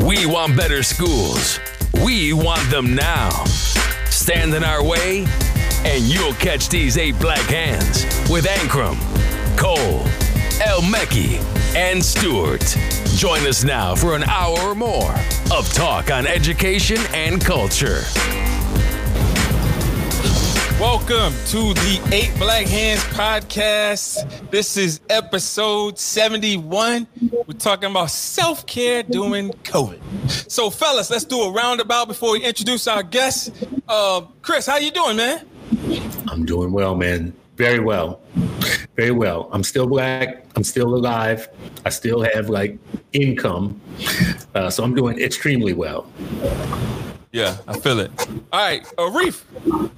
We want better schools. We want them now. Stand in our way, and you'll catch these eight black hands with Ankrum, Cole, El Mekki, and Stewart. Join us now for an hour or more of talk on education and culture. Welcome to the Eight Black Hands podcast. This is episode 71. We're talking about self care during COVID. So, fellas, let's do a roundabout before we introduce our guests. Uh, Chris, how you doing, man? I'm doing well, man. Very well. Very well. I'm still black. I'm still alive. I still have like income. Uh, so I'm doing extremely well. Yeah, I feel it. All right, uh, Reef,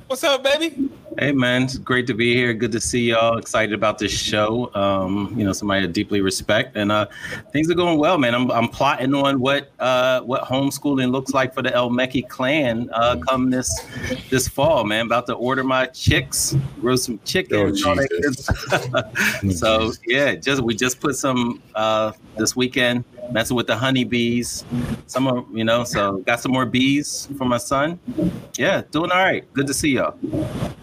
what's up, baby? Hey man, it's great to be here. Good to see y'all. Excited about this show. Um, you know, somebody I deeply respect, and uh, things are going well, man. I'm, I'm plotting on what uh, what homeschooling looks like for the El Mekki clan uh, come this this fall, man. About to order my chicks, grow some chicken. Oh, so yeah, just we just put some uh, this weekend messing with the honeybees. Some of you know, so got some more bees for my son. Yeah, doing all right. Good to see y'all.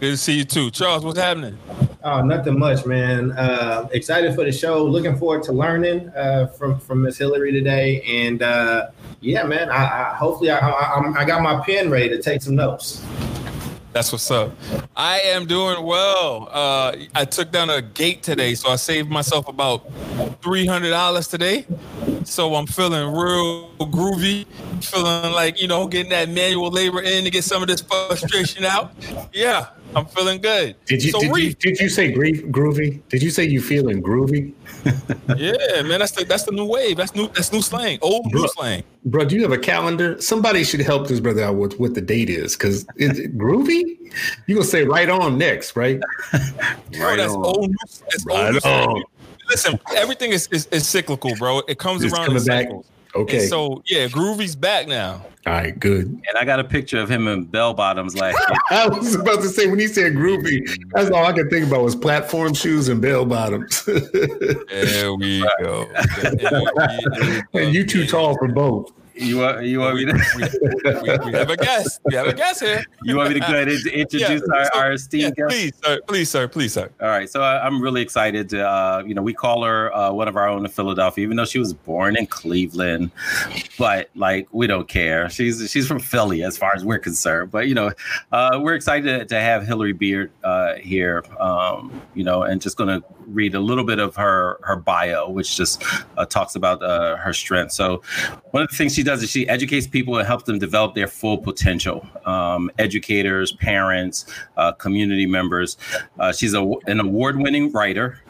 Good to see you too, Charles. What's happening? Oh, nothing much, man. Uh, excited for the show. Looking forward to learning uh, from from Miss Hilary today, and uh, yeah, man. I, I hopefully I, I, I got my pen ready to take some notes. That's what's up. I am doing well. Uh, I took down a gate today, so I saved myself about three hundred dollars today. So I'm feeling real groovy, feeling like you know getting that manual labor in to get some of this frustration out. Yeah, I'm feeling good. Did you So did you did you say grief, groovy? Did you say you feeling groovy? Yeah, man, that's the that's the new wave. That's new that's new slang. Old new slang. Bro, do you have a calendar? Somebody should help this brother out with what the date is, because is it groovy? You gonna say right on next, right? That's on. old. Right on. Listen, everything is, is, is cyclical, bro. It comes It's around in back. Cycles. Okay. And so yeah, Groovy's back now. All right, good. And I got a picture of him in bell bottoms last year. I was about to say when he said groovy, that's all I could think about was platform shoes and bell bottoms. There we go. and you too tall for both. You want you want me to We, we have a guest. We have a guest here. you want me to go ahead and introduce Yeah, our, so- our Yeah, esteemed guest? please, sir. Please, sir. Please, sir. All right, so I, I'm really excited to uh, you know we call her uh, one of our own in Philadelphia, even though she was born in Cleveland, but like we don't care. She's she's from Philly as far as we're concerned. But you know, uh, we're excited to have Hilary Beard uh, here. Um, you know, and just going to read a little bit of her her bio, which just uh, talks about uh, her strength. So one of the things she does is she educates people and helps them develop their full potential. Um, educators, parents, uh, community members. Uh, she's a, an award-winning writer,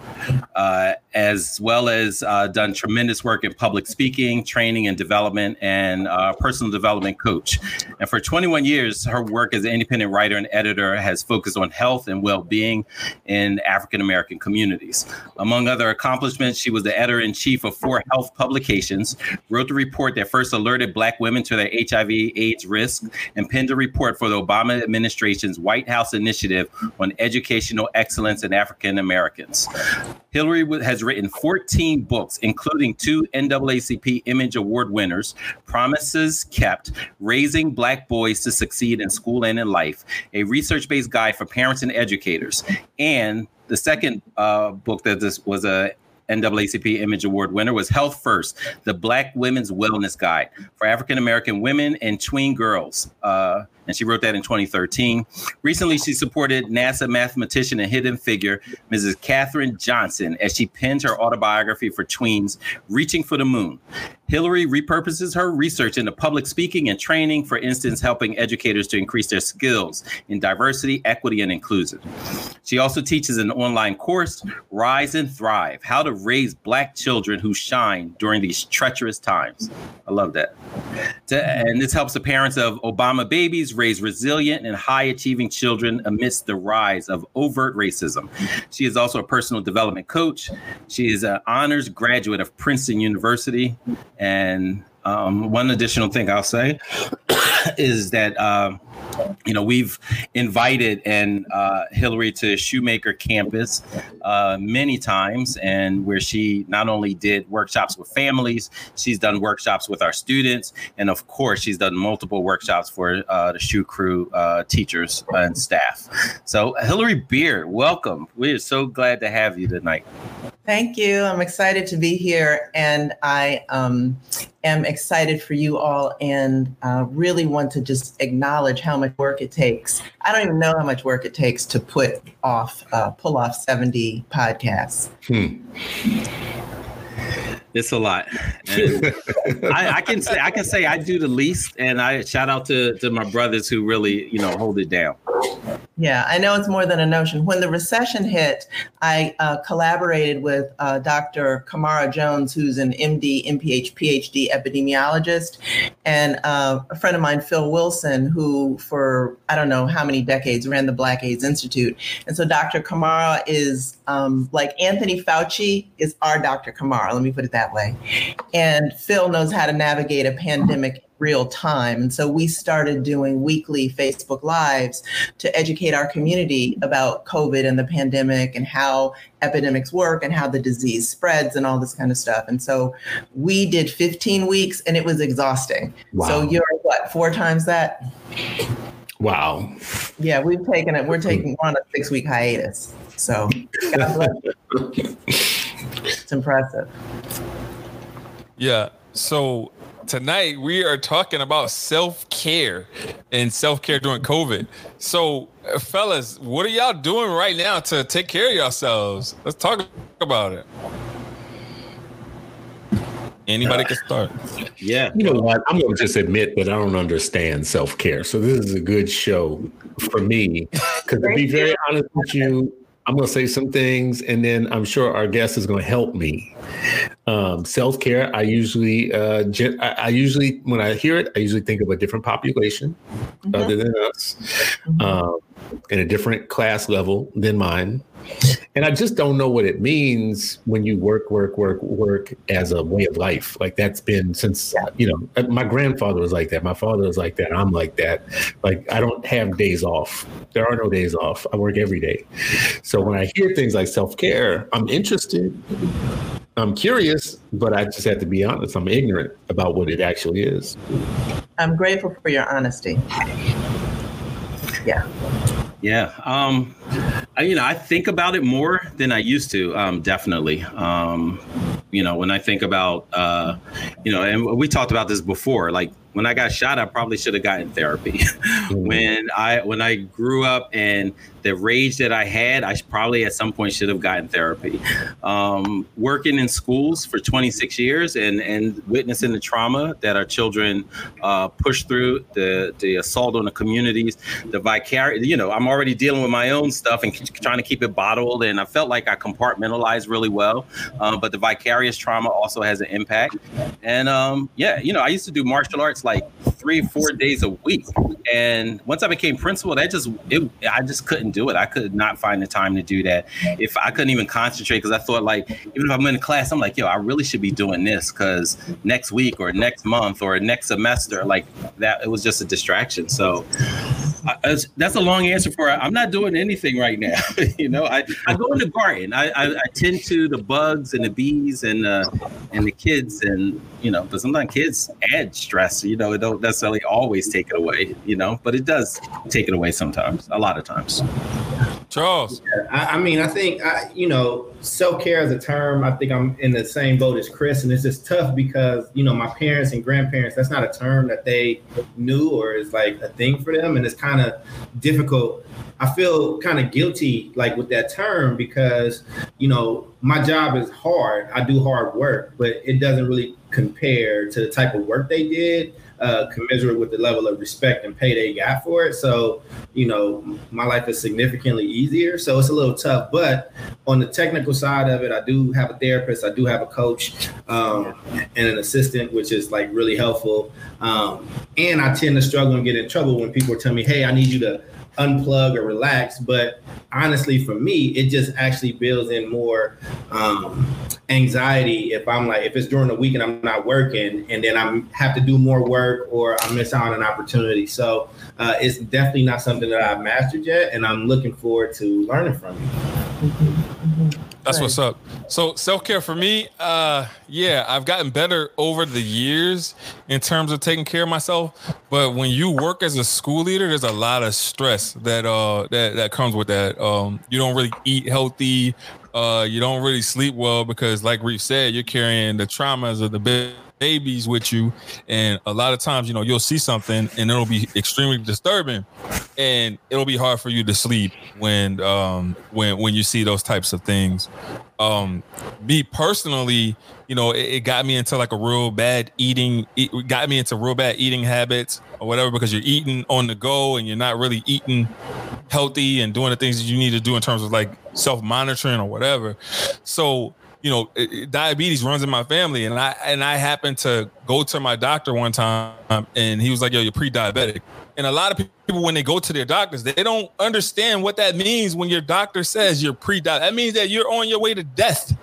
uh, as well as uh, done tremendous work in public speaking, training and development, and uh, personal development coach. And for 21 years, her work as an independent writer and editor has focused on health and well-being in African American communities. Among other accomplishments, she was the editor in chief of four health publications, wrote the report that first alerted Black women to their HIV/AIDS risk, and penned a report for the Obama administration's White House initiative on educational excellence in African Americans. Hillary has written 14 books, including two NAACP Image Award winners Promises Kept, Raising Black Boys to Succeed in School and in Life, a research based guide for parents and educators. And the second uh, book that this was a NAACP Image Award winner was Health First, the Black Women's Wellness Guide for African American women and tween girls. Uh, and she wrote that in 2013. Recently, she supported NASA mathematician and hidden figure Mrs. Katherine Johnson as she penned her autobiography for tweens, Reaching for the Moon. Hilary repurposes her research into public speaking and training, for instance, helping educators to increase their skills in diversity, equity, and inclusion. She also teaches an online course, Rise and Thrive How to Raise Black Children Who Shine During These Treacherous Times. I love that. And this helps the parents of Obama babies raise resilient and high achieving children amidst the rise of overt racism. She is also a personal development coach. She is an honors graduate of Princeton University. And um, one additional thing I'll say is that um, you know, we've invited and uh, Hilary to Shoemaker campus uh, many times, and where she not only did workshops with families, she's done workshops with our students, and of course, she's done multiple workshops for uh, the Shoe Crew uh, teachers and staff. So, Hilary Beard, welcome. We are so glad to have you tonight. Thank you. I'm excited to be here, and I um, am excited for you all, and uh, really want to just acknowledge how much work it takes. I don't even know how much work it takes to put off, uh, pull off 70 podcasts. Hmm. It's a lot. I, I, can say I can say I do the least, and I shout out to to my brothers who really you know hold it down. Yeah, I know it's more than a notion. When the recession hit, I uh, collaborated with uh, Dr. Camara Jones, who's an MD, MPH, PhD epidemiologist, and uh, a friend of mine, Phil Wilson, who for I don't know how many decades ran the Black AIDS Institute. And so Dr. Camara is um, like Anthony Fauci is our Dr. Kamara. Let me put it that way. And Phil knows how to navigate a pandemic real time. And so we started doing weekly Facebook Lives to educate our community about COVID and the pandemic and how epidemics work and how the disease spreads and all this kind of stuff. And so we did 15 weeks and it was exhausting. Wow. So you're what, four times that? Wow. Yeah, we've taken it. We're taking on a six week hiatus. So it's impressive. Yeah. So tonight we are talking about self-care and self-care during COVID. So, uh, fellas, what are y'all doing right now to take care of yourselves? Let's talk about it. Anybody can start. Yeah. You know what? I'm going to just admit that I don't understand self care. So this is a good show for me. Because to be very honest with you, I'm going to say some things, and then I'm sure our guest is going to help me. Um, Self care. I usually, uh, gen- I, I, usually, when I hear it, I usually think of a different population mm-hmm. other than us, mm-hmm. um, in a different class level than mine. And I just don't know what it means when you work, work, work, work as a way of life. Like that's been since, you know, uh, my grandfather was like that. My father was like that. I'm like that. Like I don't have days off. There are no days off. I work every day. So when I hear things like self care, I'm interested. I'm curious, but I just have to be honest. I'm ignorant about what it actually is. I'm grateful for your honesty. Yeah. Yeah. Um, I, you know, I think about it more than I used to. Um, definitely. Um, you know, when I think about, uh, you know, and we talked about this before, like when I got shot, I probably should have gotten therapy. mm-hmm. when I when I grew up and the rage that I had, I probably at some point should have gotten therapy. Um, working in schools for 26 years and and witnessing the trauma that our children uh, push through, the the assault on the communities, the vicarious. You know, I'm already dealing with my own stuff and trying to keep it bottled, and I felt like I compartmentalized really well. Um, but the vicarious trauma also has an impact. And um, yeah, you know, I used to do martial arts like three, four days a week, and once I became principal, that just it, I just couldn't do it. I could not find the time to do that. If I couldn't even concentrate, because I thought like even if I'm in class, I'm like, yo, I really should be doing this because next week or next month or next semester, like that, it was just a distraction. So I, that's a long answer for I'm not doing anything right now. you know, I, I go in the garden. I, I, I tend to the bugs and the bees and uh, and the kids and you know, but sometimes kids add stress. You know, it don't necessarily always take it away. You know, but it does take it away sometimes. A lot of times. Charles. I, I mean, I think I, you know, self care as a term. I think I'm in the same boat as Chris, and it's just tough because you know my parents and grandparents. That's not a term that they knew or is like a thing for them, and it's kind of difficult. I feel kind of guilty like with that term because you know my job is hard. I do hard work, but it doesn't really compare to the type of work they did uh, commensurate with the level of respect and pay they got for it. So, you know, my life is significantly easier. So it's a little tough. But on the technical side of it, I do have a therapist, I do have a coach, um, and an assistant, which is like really helpful. Um, and I tend to struggle and get in trouble when people tell me, "Hey, I need you to." Unplug or relax. But honestly, for me, it just actually builds in more um, anxiety if I'm like if it's during the week and I'm not working, and then I have to do more work or I miss out on an opportunity. So uh, it's definitely not something that I've mastered yet, and I'm looking forward to learning from you. That's what's up. So self care for me, uh, yeah, I've gotten better over the years in terms of taking care of myself. But when you work as a school leader, there's a lot of stress that uh that that comes with that. Um, you don't really eat healthy. Uh, you don't really sleep well because, like Reef said, you're carrying the traumas of the babies with you and a lot of times you know you'll see something and it'll be extremely disturbing and it'll be hard for you to sleep when um when when you see those types of things. Um me personally you know it, it got me into like a real bad eating it got me into real bad eating habits or whatever because you're eating on the go and you're not really eating healthy and doing the things that you need to do in terms of like self monitoring or whatever. So you know, diabetes runs in my family, and I and I happened to go to my doctor one time, and he was like, "Yo, you're pre-diabetic." And a lot of people, when they go to their doctors, they don't understand what that means. When your doctor says you're pre-diabetic, that means that you're on your way to death,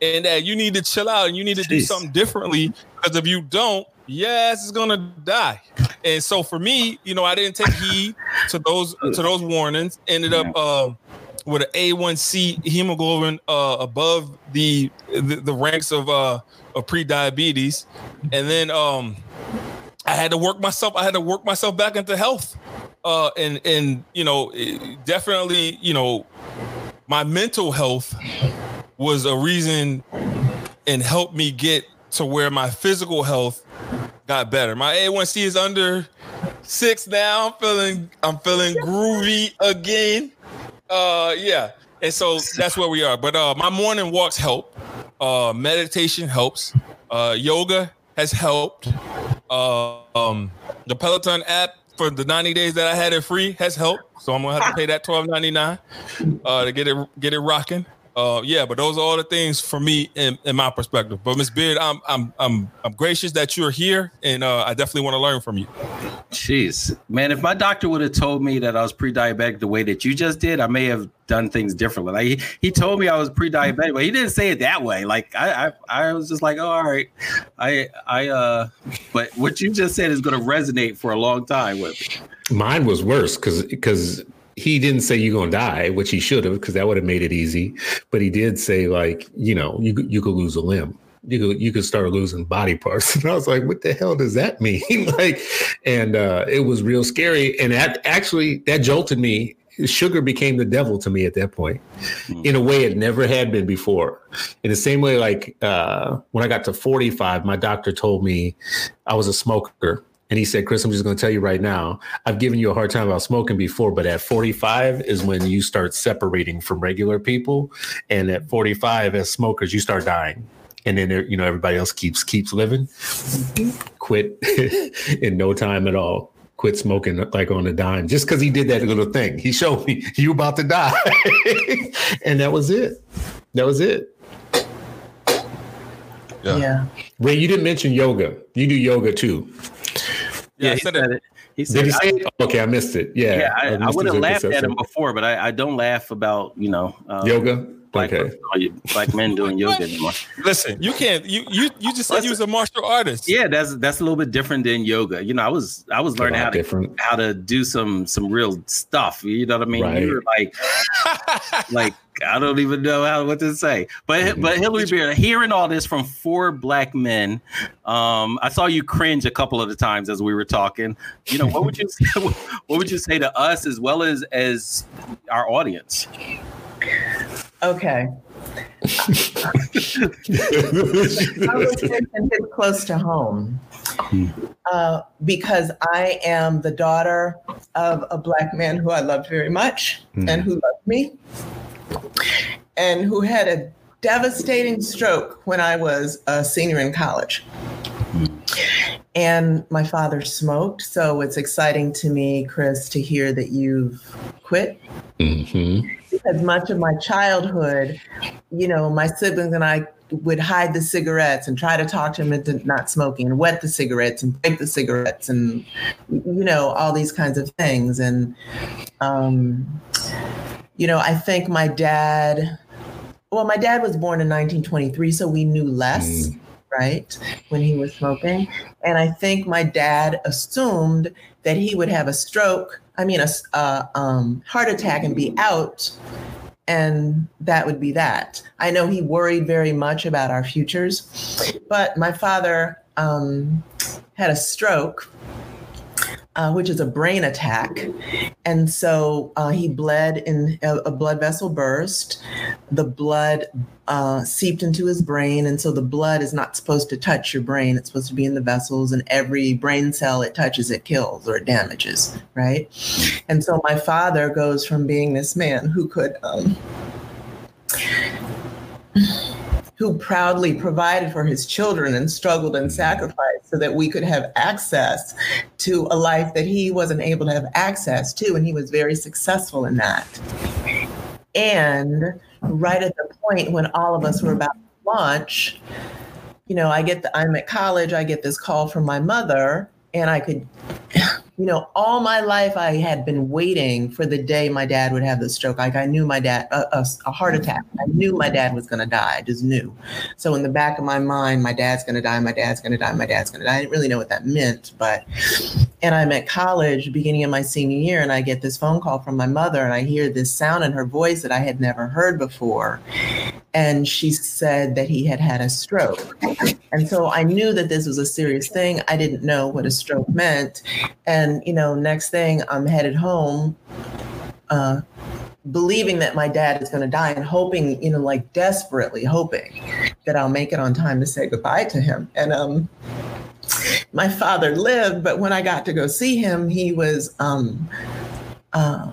and that you need to chill out and you need to Jeez. do something differently. Because if you don't, yes, it's gonna die. And so for me, you know, I didn't take heed to those to those warnings. Ended up. Uh, with an A1C hemoglobin uh, above the, the, the ranks of uh, of pre-diabetes, and then um, I had to work myself. I had to work myself back into health, uh, and and you know definitely you know my mental health was a reason and helped me get to where my physical health got better. My A1C is under six now. I'm feeling I'm feeling groovy again. Uh, yeah. And so that's where we are. But uh, my morning walks help. Uh, meditation helps. Uh, yoga has helped. Uh, um, the Peloton app for the 90 days that I had it free has helped. So I'm gonna have to pay that 12.99 uh, to get it get it rocking. Uh, yeah, but those are all the things for me in, in my perspective. But Miss Beard, I'm I'm I'm I'm gracious that you're here, and uh, I definitely want to learn from you. Jeez, man, if my doctor would have told me that I was pre-diabetic the way that you just did, I may have done things differently. Like he, he told me I was pre-diabetic, but he didn't say it that way. Like I, I I was just like, oh, all right, I I uh, but what you just said is going to resonate for a long time with me. Mine was worse because because he didn't say you're gonna die, which he should have, because that would have made it easy. But he did say like, you know, you you could lose a limb. You could you could start losing body parts. And I was like, what the hell does that mean? like, and uh, it was real scary. And that actually that jolted me. Sugar became the devil to me at that point, mm. in a way it never had been before. In the same way, like uh, when I got to 45, my doctor told me I was a smoker and he said, Chris, I'm just going to tell you right now, I've given you a hard time about smoking before, but at 45 is when you start separating from regular people. And at 45, as smokers, you start dying. And then, you know, everybody else keeps keeps living. Quit in no time at all. Quit smoking like on a dime just because he did that little thing. He showed me you about to die. and that was it. That was it. Yeah. yeah. Ray, you didn't mention yoga. You do yoga too. Yeah, he said it. it. He said, Did he say I, Okay, I missed it. Yeah, yeah I, I, I would have laughed at him before, but I, I don't laugh about you know um, yoga. Black, okay. black men doing yoga anymore. Listen, you can't. You you you just said you was a martial artist. Yeah, that's that's a little bit different than yoga. You know, I was I was learning how to different. how to do some some real stuff. You know what I mean? Right. You were like like I don't even know how what to say. But mm-hmm. but Hilary Beard, hearing all this from four black men, um, I saw you cringe a couple of the times as we were talking. You know, what would you say, what would you say to us as well as as our audience? Okay. Close to home uh, because I am the daughter of a black man who I loved very much mm. and who loved me and who had a devastating stroke when I was a senior in college. And my father smoked. So it's exciting to me, Chris, to hear that you've quit. Mm-hmm. Because much of my childhood, you know, my siblings and I would hide the cigarettes and try to talk to him into not smoking and wet the cigarettes and break the cigarettes and you know all these kinds of things and um, you know i think my dad well my dad was born in 1923 so we knew less mm. right when he was smoking and i think my dad assumed that he would have a stroke i mean a, a um, heart attack and be out and that would be that. I know he worried very much about our futures, but my father um, had a stroke. Uh, which is a brain attack. And so uh, he bled in a, a, blood vessel burst. The blood uh, seeped into his brain. And so the blood is not supposed to touch your brain. It's supposed to be in the vessels, and every brain cell it touches, it kills or it damages, right? And so my father goes from being this man who could. Um, who proudly provided for his children and struggled and mm-hmm. sacrificed so that we could have access to a life that he wasn't able to have access to. And he was very successful in that. And right at the point when all of us were about to launch, you know, I get the, I'm at college, I get this call from my mother, and I could you know, all my life I had been waiting for the day my dad would have the stroke. Like I knew my dad, a, a, a heart mm-hmm. attack. I knew my dad was going to die. I just knew. So in the back of my mind, my dad's going to die. My dad's going to die. My dad's going to die. I didn't really know what that meant, but. And I'm at college, beginning of my senior year, and I get this phone call from my mother, and I hear this sound in her voice that I had never heard before and she said that he had had a stroke. And so I knew that this was a serious thing. I didn't know what a stroke meant. And, you know, next thing I'm headed home, uh, believing that my dad is going to die and hoping, you know, like desperately hoping that I'll make it on time to say goodbye to him. And, um, my father lived, but when I got to go see him, he was, um, uh,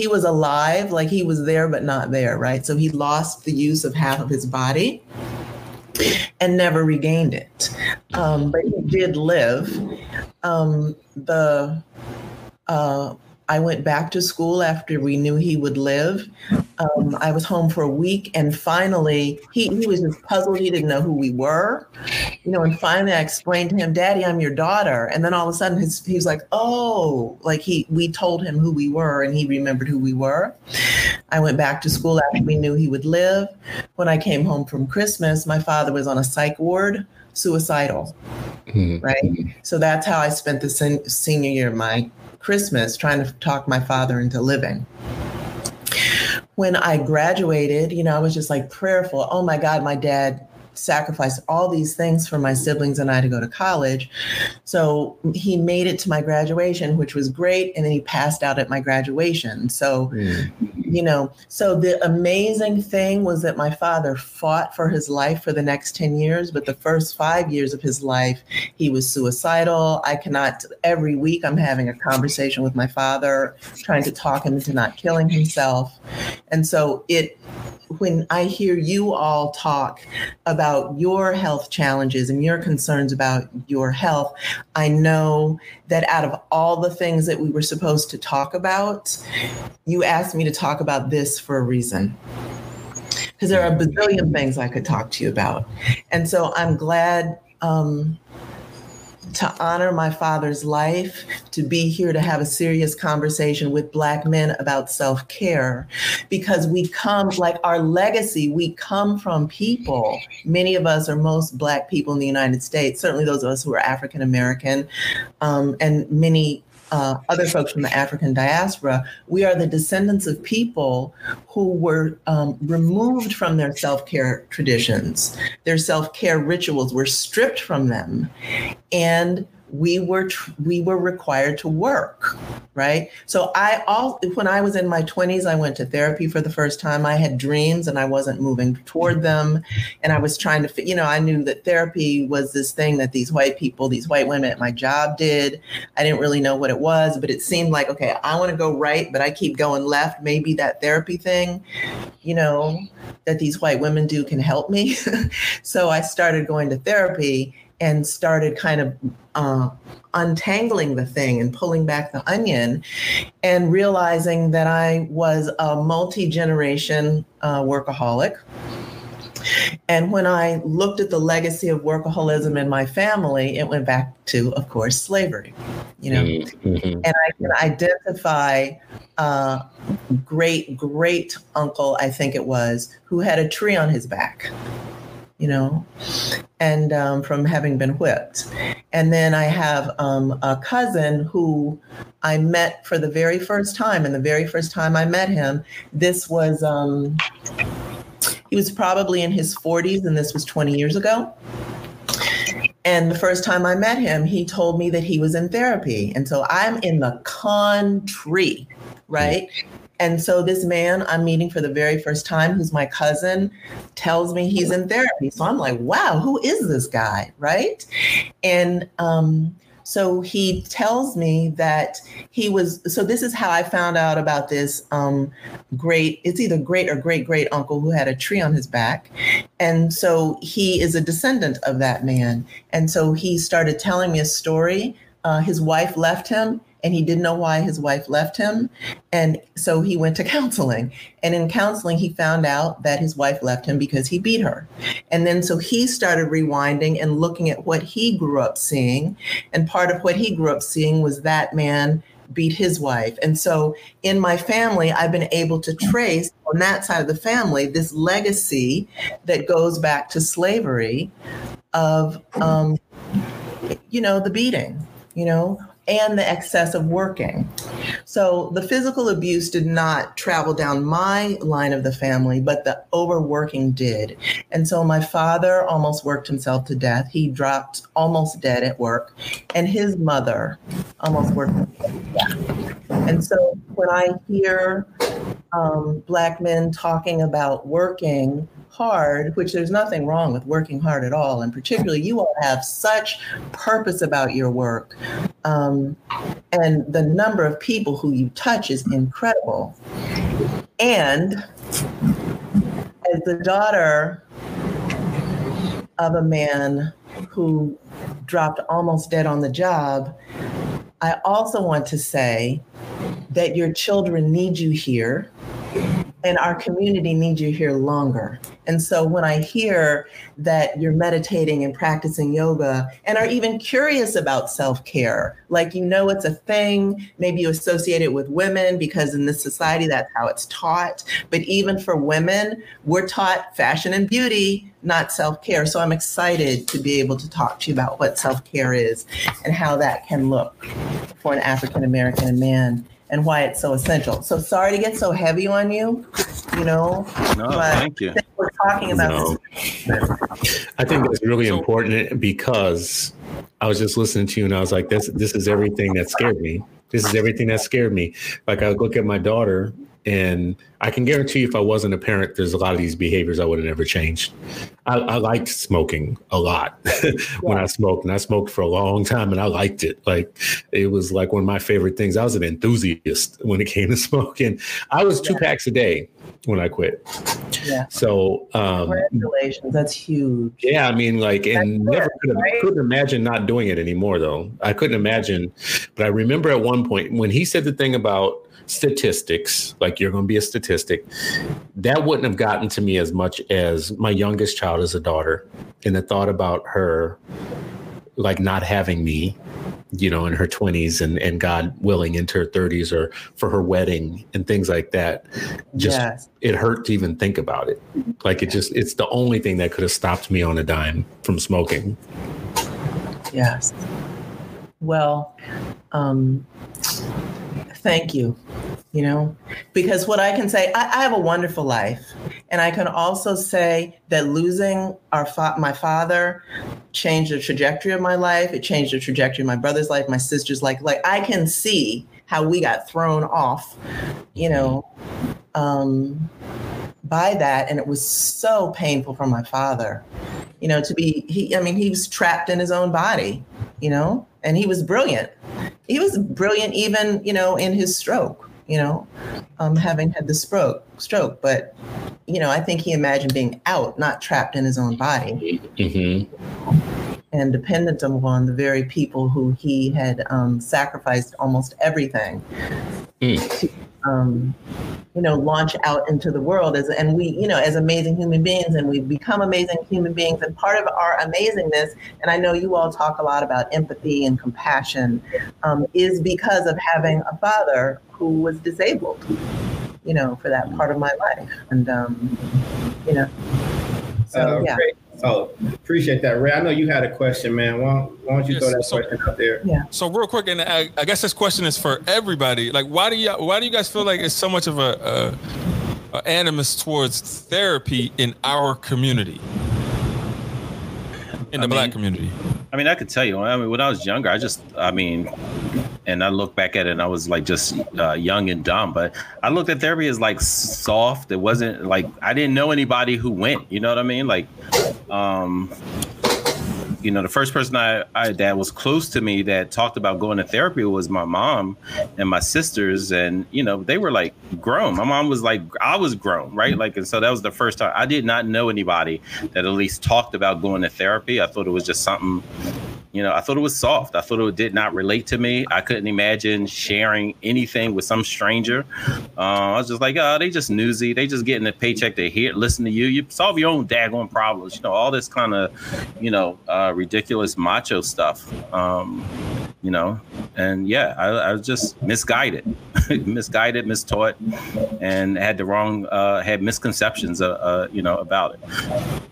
he was alive, like he was there but not there, right? So he lost the use of half of his body and never regained it. Um, but he did live. Um, the uh, I went back to school after we knew he would live. Um, I was home for a week, and finally, he, he was just puzzled. He didn't know who we were, you know. And finally, I explained to him, "Daddy, I'm your daughter." And then all of a sudden, his, he was like, "Oh!" Like he, we told him who we were, and he remembered who we were. I went back to school after we knew he would live. When I came home from Christmas, my father was on a psych ward, suicidal. Mm-hmm. Right. So that's how I spent the sen- senior year of my Christmas trying to talk my father into living. When I graduated, you know, I was just like prayerful. Oh my God, my dad sacrificed all these things for my siblings and I to go to college. So he made it to my graduation, which was great. And then he passed out at my graduation. So, mm. you know, so the amazing thing was that my father fought for his life for the next 10 years, but the first five years of his life, he was suicidal. I cannot, every week, I'm having a conversation with my father, trying to talk him into not killing himself. And so it, when I hear you all talk about your health challenges and your concerns about your health, I know that out of all the things that we were supposed to talk about, you asked me to talk about this for a reason. Because there are a bazillion things I could talk to you about. And so I'm glad um, to honor my father's life, to be here to have a serious conversation with Black men about self care, because we come, like our legacy, we come from people. Many of us are most Black people in the United States, certainly those of us who are African American, um, and many uh, other folks from the African diaspora, we are the descendants of people who were um, removed from their self care traditions. Their self care rituals were stripped from them. And we were tr- we were required to work right? So i all when i was in my 20s i went to therapy for the first time. I had dreams and i wasn't moving toward them. And i was trying to you know i knew that therapy was this thing that these white people these white women at my job did. I didn't really know what it was but it seemed like okay i want to go right but i keep going left. Maybe that therapy thing you know that these white women do can help me. So i started going to therapy and started kind of uh, untangling the thing and pulling back the onion and realizing that I was a multi generation uh, workaholic. And when I looked at the legacy of workaholism in my family, it went back to, of course, slavery. You know, mm-hmm. and I can identify uh, great great uncle, I think it was, who had a tree on his back. You know, and um, from having been whipped. And then I have um, a cousin who I met for the very first time. And the very first time I met him, this was um, he was probably in his 40s, and this was 20 years ago. And the first time I met him, he told me that he was in therapy. And so I'm in the country, right? And so this man I'm meeting for the very first time, who's my cousin, tells me he's in therapy. So I'm like, wow, who is this guy? Right. And um, so he tells me that he was, so this is how I found out about this um, great, it's either great or great great uncle who had a tree on his back. And so he is a descendant of that man. And so he started telling me a story. Uh, his wife left him and he didn't know why his wife left him. And so he went to counseling. And in counseling, he found out that his wife left him because he beat her. And then so he started rewinding and looking at what he grew up seeing. And part of what he grew up seeing was that man beat his wife. And so in my family, I've been able to trace on that side of the family this legacy that goes back to slavery of, um, you know, the beating, you know, and the excess of working. So the physical abuse did not travel down my line of the family, but the overworking did. And so my father almost worked himself to death. He dropped almost dead at work, and his mother almost worked And so when I hear um, Black men talking about working, hard, which there's nothing wrong with working hard at all, and particularly you all have such purpose about your work. Um, and the number of people who you touch is incredible. And as the daughter of a man who dropped almost dead on the job, I also want to say that your children need you here and our community needs you here longer. And so when I hear that you're meditating and practicing yoga and are even curious about self care, like you know it's a thing, maybe you associate it with women because in this society that's how it's taught. But even for women, we're taught fashion and beauty, not self care. So I'm excited to be able to talk to you about what self care is and how that can look for an African American man and why it's so essential. So sorry to get so heavy on you, you know. No, thank you. We're talking about no. I think that's really important eh, because I was just listening to you and I was like, this this is everything that scared me. This is everything that scared me. Like I look at my daughter and I can guarantee you, if I wasn't a parent, there's a lot of these behaviors I would have never changed. I, I liked smoking a lot when I smoked, and I smoked for a long time, and I liked it. Like it was like one of my favorite things. I was an enthusiast when it came to smoking. I was two yeah. packs a day when I quit. Yeah. So um, congratulations, that's huge. Yeah, I mean, like, and never could right? couldn't imagine not doing it anymore, though. I couldn't imagine, but I remember at one point when he said the thing about statistics, like you're going to be a statistic, that wouldn't have gotten to me as much as my youngest child is a daughter. And the thought about her like not having me, you know, in her 20s and, and God willing into her 30s or for her wedding and things like that. Just yes. it hurt to even think about it. Like it just it's the only thing that could have stopped me on a dime from smoking. Yes. Well, um, thank you you know? Because what i can say I, I, have a wonderful life. And i can also say that losing our fa- my father changed the trajectory of my life. It changed the trajectory of my brother's life my sister's life. Like i can see how we got thrown off you know um, by that. And it was so painful for my father you know to be he i mean he was trapped in his own body you know and he was brilliant he was brilliant even you know in his stroke you know um, having had the stroke stroke but you know i think he imagined being out not trapped in his own body mm-hmm. And dependent upon the very people who he had um, sacrificed almost everything mm. to, um, you know, launch out into the world as and we, you know, as amazing human beings, and we've become amazing human beings. And part of our amazingness, and I know you all talk a lot about empathy and compassion, um, is because of having a father who was disabled, you know, for that part of my life, and um, you know, so Uh, yeah. great. Oh, appreciate that, Ray. I know you had a question, man. Why, don't- why don't you Yes, throw that so- question out there? Yeah. So real quick, and I, I guess this question is for everybody. Like, why do you why do you guys feel like it's so much of a, a, a animus towards therapy in our community, in the I black mean- community? I mean, I could tell you. I mean, when I was younger, I just, I mean, and I look back at it, and I was like just uh, young and dumb. But I looked at therapy as like soft. It wasn't like I didn't know anybody who went. You know what I mean? Like, um, you know, the first person I, I that was close to me that talked about going to therapy was my mom and my sisters, and you know, they were like grown. My mom was like, I was grown, right? Like, and so that was the first time I did not know anybody that at least talked about going to therapy. I thought it was just something you know, I thought it was soft. I thought it did not relate to me. I couldn't imagine sharing anything with some stranger. Uh, I was just like, oh, they just newsy. They just getting a paycheck to hear, listen to you. You solve your own daggone problems. You know, all this kind of, you know, uh, ridiculous macho stuff. Um, you know, and yeah, I, I was just misguided, misguided, mistaught, and had the wrong, uh, had misconceptions, uh, uh, you know, about it.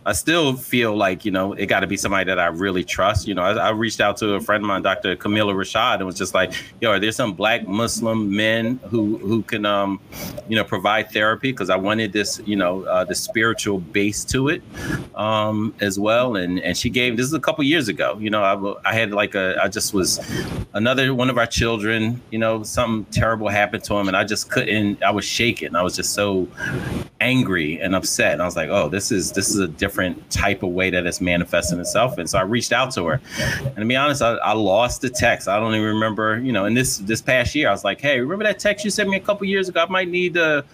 I still feel like you know it got to be somebody that I really trust. You know, I, I reached out to a friend of mine, Dr. Kameelah Rashad, and was just like, "Yo, are there some Black Muslim men who who can, um, you know, provide therapy?" Because I wanted this, you know, uh, the spiritual base to it um, as well. And and she gave this is a couple years ago. You know, I I had like a I just was another one of our children. You know, something terrible happened to him, and I just couldn't. I was shaken. I was just so angry and upset. And I was like, oh, this is this is a different type of way that it's manifesting itself. And so I reached out to her. And to be honest, I, I lost the text. I don't even remember, you know, in this this past year, I was like, hey, remember that text you sent me a couple years ago? I might need to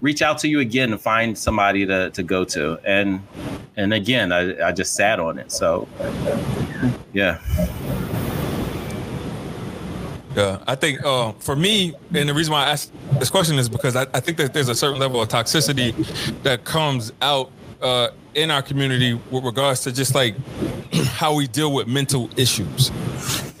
reach out to you again and find somebody to, to go to. And and again, I, I just sat on it. So yeah. Yeah, I think uh, for me, and the reason why I asked this question is because I, I think that there's a certain level of toxicity that comes out uh, in our community with regards to just like how we deal with mental issues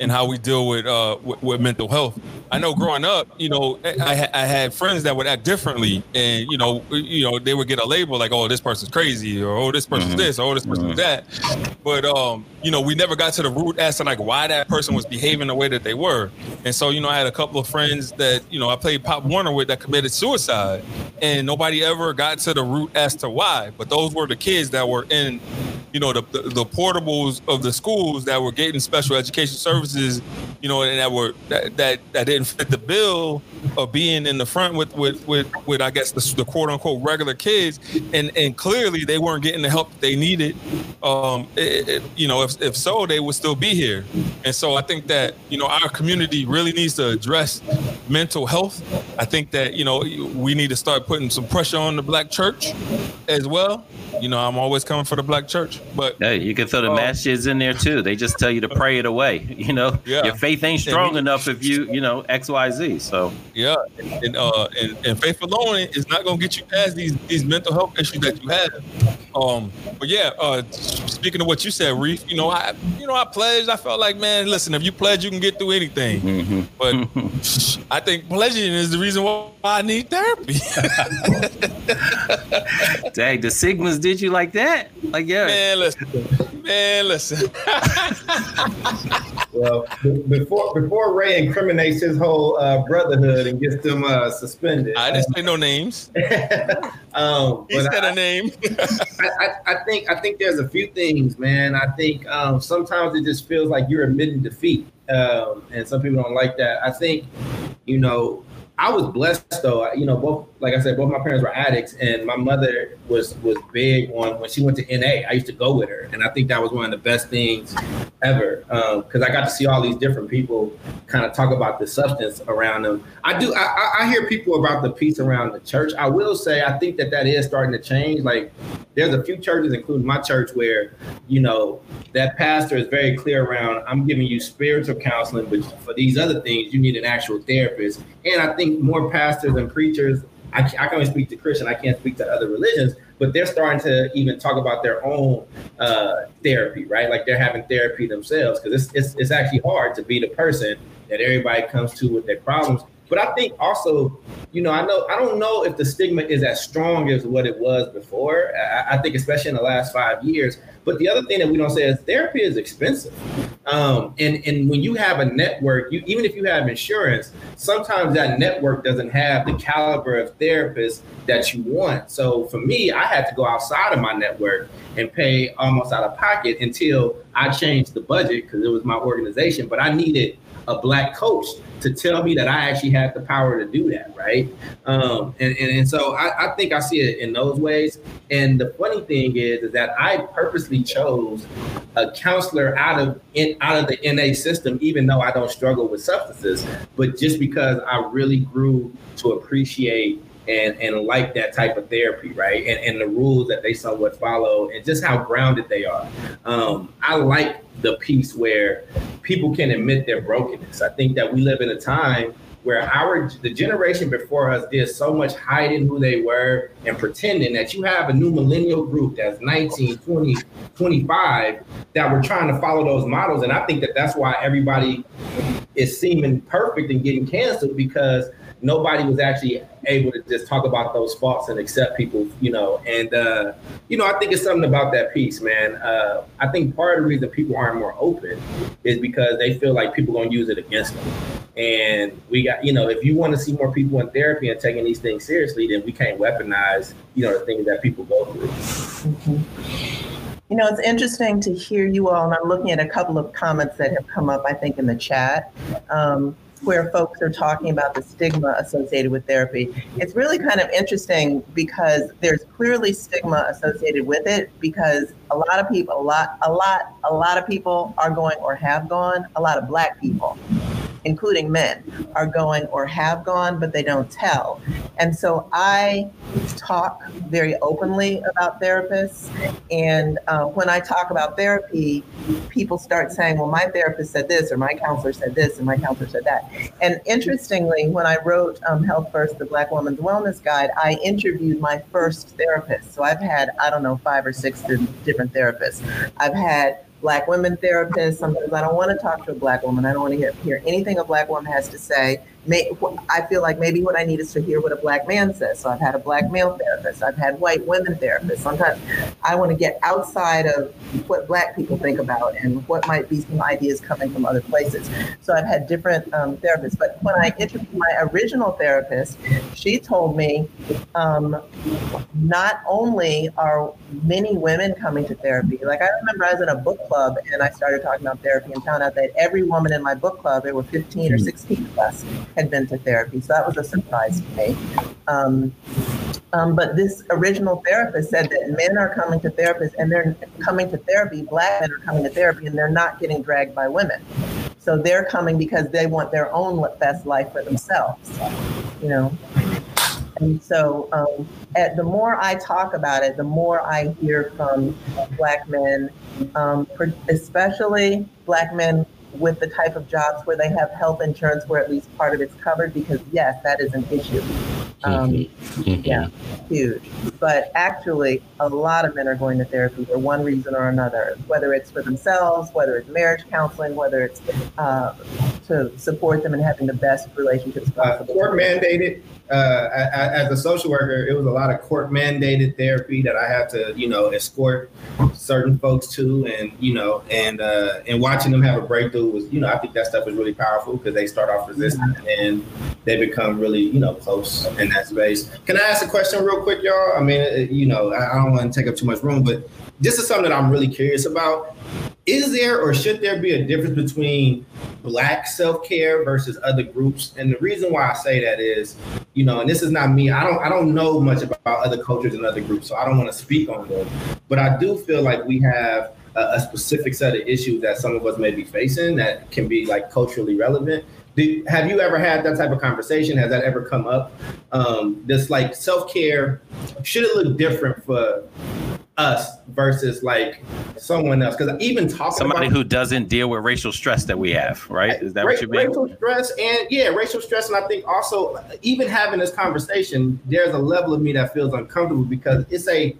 and how we deal with, uh, with with mental health. I know growing up, you know, I, I had friends that would act differently, and you know, you know, they would get a label like, "Oh, this person's crazy," or "Oh, this person's this," or "Oh, this person's that." But um, you know, we never got to the root as to like why that person was behaving the way that they were. And so, you know, I had a couple of friends that you know I played Pop Warner with that committed suicide, and nobody ever got to the root as to why. But those were the kids that were in, you know, the the, the portables of the schools that were getting special education services, you know, and that were that that, that didn't fit the bill of being in the front with with with, with I guess the, the quote unquote regular kids, and and clearly they weren't getting the help they needed. Um, it- it- you know, if if so, they would still be here. And so I think that you know our community really needs to address mental health. I think that you know we need to start putting some pressure on the black church as well. You know, I'm always coming for the black church, but Hey, you can throw the Oh. masses in there too. They just tell you to pray it away. You know, Yeah. your faith ain't strong we- enough if you, you know, X, Y, Z. So Yeah, and uh, and, and faith alone is not gonna get you past these these mental health issues that you have. Um, but yeah, uh, speaking of what you said, Reef, you know, I you know I pledged. I felt like, man, listen, if you pledge, you can get through anything. mhm. But I think pledging is the reason why I need therapy. dang, the Sigmas did you like that? Like, yeah. man, listen, man, listen. Well, be- before before Ray incriminates his whole uh, brotherhood and gets them uh, suspended, I didn't say no names. um, He but said I, a name. I, I, I think I think there's a few things, man. I think um, sometimes it just feels like you're admitting defeat, um, and some people don't like that. I think, you know, I was blessed though. You know, both like I said, both my parents were addicts, and my mother was was big on when she went to NA. I used to go with her, and I think that was one of the best things ever um, because I got to see all these different people kind of talk about the substance around them. I do. I, I- hear people about the peace around the church. I will say I think that that is starting to change. Like there's a few churches, including my church, where you know that pastor is very clear around. I'm giving you spiritual counseling, but for these other things, you need an actual therapist. And I think think more pastors and preachers. I, I can only speak to Christian. I can't speak to other religions, but they're starting to even talk about their own uh, therapy, right? Like they're having therapy themselves because it's, it's it's actually hard to be the person that everybody comes to with their problems. But I think also, you know, I know I don't know if the stigma is as strong as what it was before. I, I think especially in the last five years. But the other thing that we don't say is therapy is expensive. Um, and and when you have a network, you even if you have insurance, sometimes that network doesn't have the caliber of therapists that you want. So for me, I had to go outside of my network and pay almost out of pocket until I changed the budget because it was my organization. But I needed a black coach to tell me that I actually had the power to do that, right? Um, and, and, and so I, I think I see it in those ways. And the funny thing is, is that I purposely chose a counselor out of in, out of the NA system, even though I don't struggle with substances, but just because I really grew to appreciate and and like that type of therapy, right? And and the rules that they somewhat follow, and just how grounded they are. Um, I like the piece where people can admit their brokenness. I think that we live in a time where our the generation before us did so much hiding who they were and pretending that you have a new millennial group that's 19 20 25 that were trying to follow those models and i think that that's why everybody is seeming perfect and getting canceled because nobody was actually able to just talk about those faults and accept people, you know. And uh, you know, I think it's something about that piece, man. Uh, I think part of the reason people aren't more open is because they feel like people gonna use it against them. And we got, you know, if you want to see more people in therapy and taking these things seriously, then we can't weaponize, you know, the things that people go through. Mm-hmm. You know, it's interesting to hear you all, and I'm looking at a couple of comments that have come up, I think, in the chat. Um, where folks are talking about the stigma associated with therapy. It's really kind of interesting because there's clearly stigma associated with it because a lot of people, a lot, a lot, a lot of people are going or have gone, a lot of black people including men, are going or have gone, but they don't tell. And so I talk very openly about therapists. And uh, when I talk about therapy, people start saying, well, my therapist said this, or my counselor said this, and my counselor said that. And interestingly, when I wrote um, Health First, the Black Woman's Wellness Guide, I interviewed my first therapist. So I've had, I don't know, five or six different therapists. I've had black women therapists. Sometimes I don't want to talk to a black woman. I don't want to hear, hear anything a black woman has to say may, I feel like maybe what I need is to hear what a black man says. So I've had a black male therapist. I've had white women therapists. Sometimes I want to get outside of what black people think about and what might be some ideas coming from other places. So I've had different um, therapists. But when I interviewed my original therapist, she told me um, not only are many women coming to therapy, like I remember I was in a book club and I started talking about therapy and found out that every woman in my book club, there were 15 or 16 of us, had been to therapy. So that was a surprise to me. Um, um, but this original therapist said that men are coming to therapists and they're coming to therapy, black men are coming to therapy and they're not getting dragged by women. So they're coming because they want their own best life for themselves, you know. And so, um, at, the more I talk about it, the more I hear from Black men, um, especially Black men with the type of jobs where they have health insurance where at least part of it's covered because yes that is an issue. Um, mm-hmm. yeah huge. But actually a lot of men are going to therapy for one reason or another whether it's for themselves whether it's marriage counseling whether it's uh, to support them in having the best relationships possible. Uh, court mandated uh, as a social worker, it was a lot of court mandated therapy that I had to, you know, escort certain folks to, and you know, and uh, and watching them have a breakthrough was, you know, I think that stuff is really powerful because they start off resistant and they become really, you know, close in that space. Can I ask a question real quick, y'all? I mean, uh, you know, I don't want to take up too much room, but this is something that I'm really curious about. Is there or should there be a difference between black self-care versus other groups? And the reason why I say that is, you know, and this is not me. I don't I don't know much about other cultures and other groups, so I don't want to speak on them. But I do feel like we have a specific set of issues that some of us may be facing that can be like culturally relevant. Do, have you ever had that type of conversation? Has that ever come up? Um, this like self care, should it look different for us versus like someone else. Because even talking about somebody about, who doesn't deal with racial stress that we have, right? Is that ra- what you mean? Racial stress and yeah, racial stress, and I think also even having this conversation, there's a level of me that feels uncomfortable because it's a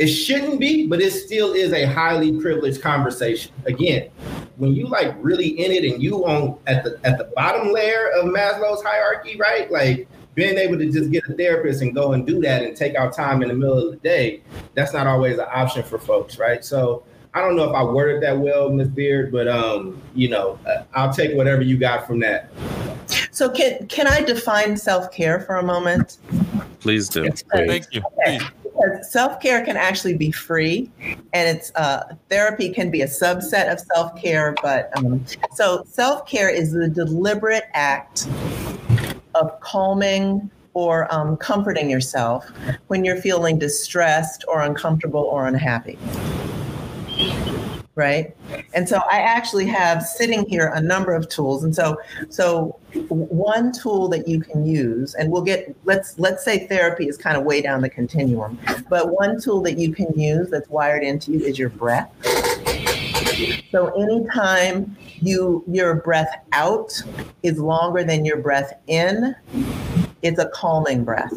it shouldn't be, but it still is a highly privileged conversation. Again, when you like really in it and you on at the at the bottom layer of Maslow's hierarchy, right? Like being able to just get a therapist and go and do that and take out time in the middle of the day, that's not always an option for folks, right? So I don't know if I worded that well, Ms. Beard, but um, you know, uh, I'll take whatever you got from that. So can can I define self care for a moment? Please do. Thank you. Please. Because self care can actually be free, and it's uh, therapy can be a subset of self care. But um, so self care is the deliberate act of calming or um, comforting yourself when you're feeling distressed or uncomfortable or unhappy. Right. And so I actually have sitting here a number of tools. And so, so one tool that you can use, and we'll get let's let's say therapy is kind of way down the continuum, but one tool that you can use that's wired into you is your breath. So anytime you your breath out is longer than your breath in, it's a calming breath.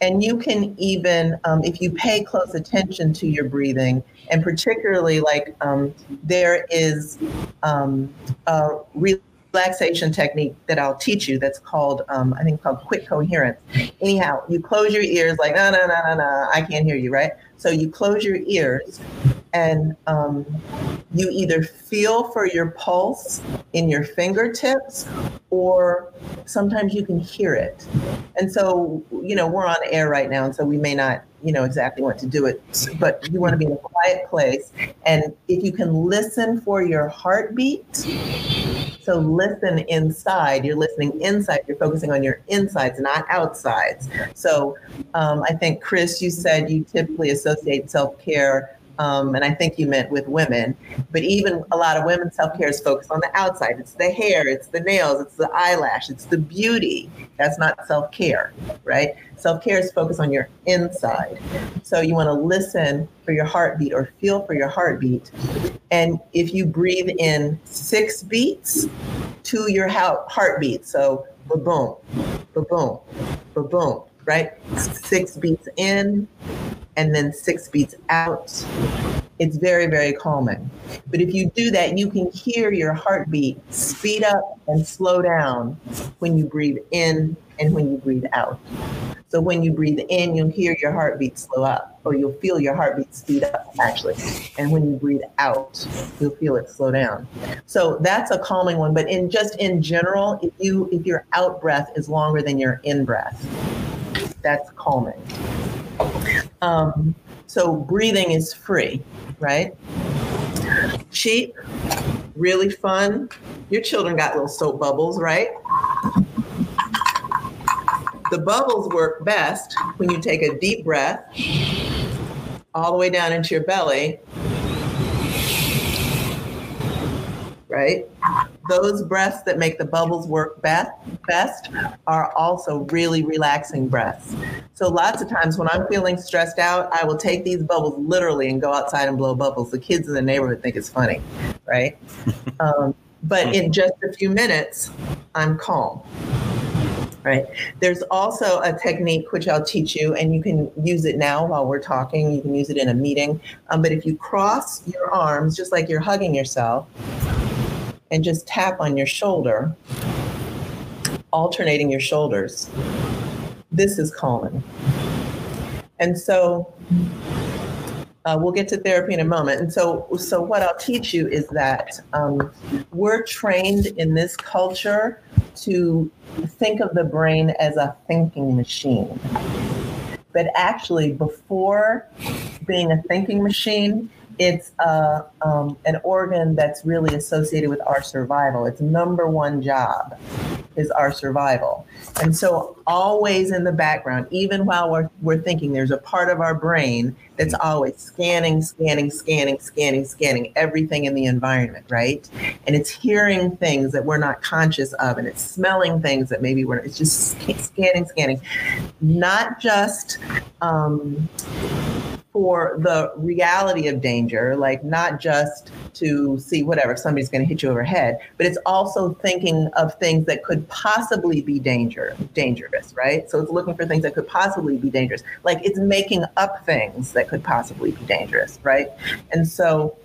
And you can even, um, if you pay close attention to your breathing, and particularly like um, there is um, a relaxation technique that I'll teach you that's called, um, I think called quick coherence. Anyhow, you close your ears like, no, no, no, no, no, I can't hear you, right? So you close your ears and um, you either feel for your pulse in your fingertips or sometimes you can hear it. And so, you know, we're on air right now, and so we may not, you know, exactly want to do it, but you want to be in a quiet place. And if you can listen for your heartbeat, so listen inside. You're listening inside. You're focusing on your insides, not outsides. So um, I think, Chris, you said you typically associate self care um, and I think you meant with women, but even a lot of women's self care is focused on the outside. It's the hair, it's the nails, it's the eyelash, it's the beauty. That's not self care, right? Self care is focused on your inside. So you want to listen for your heartbeat or feel for your heartbeat. And if you breathe in six beats to your heartbeat, so ba boom, ba boom, ba boom, right? Six beats in, and then six beats out. It's very, very calming. But if you do that, you can hear your heartbeat speed up and slow down when you breathe in and when you breathe out. So when you breathe in, you'll hear your heartbeat slow up, or you'll feel your heartbeat speed up, actually. And when you breathe out, you'll feel it slow down. So that's a calming one. But in just in general, if you if your out breath is longer than your in breath, that's calming. Um, so breathing is free, right? Cheap, really fun. Your children got little soap bubbles, right? The bubbles work best when you take a deep breath all the way down into your belly, right? Those breaths that make the bubbles work best, best are also really relaxing breaths. So lots of times when I'm feeling stressed out, I will take these bubbles literally and go outside and blow bubbles. The kids in the neighborhood think it's funny, right? um, but in just a few minutes, I'm calm. Right. There's also a technique which I'll teach you, and you can use it now while we're talking. You can use it in a meeting. Um, but if you cross your arms, just like you're hugging yourself, and just tap on your shoulder, alternating your shoulders. This is calming. And so uh, we'll get to therapy in a moment. And so, so what I'll teach you is that um, we're trained in this culture to think of the brain as a thinking machine. But actually, before being a thinking machine, it's uh, um, an organ that's really associated with our survival. Its number one job is our survival. And so, always in the background, even while we're, we're thinking, there's a part of our brain that's always scanning, scanning, scanning, scanning, scanning everything in the environment, right? And it's hearing things that we're not conscious of, and it's smelling things that maybe we're, it's just scanning, scanning. Not just, um, for the reality of danger, like not just to see whatever, if somebody's going to hit you over head, but it's also thinking of things that could possibly be danger, dangerous, right? So it's looking for things that could possibly be dangerous. Like it's making up things that could possibly be dangerous, right? And so,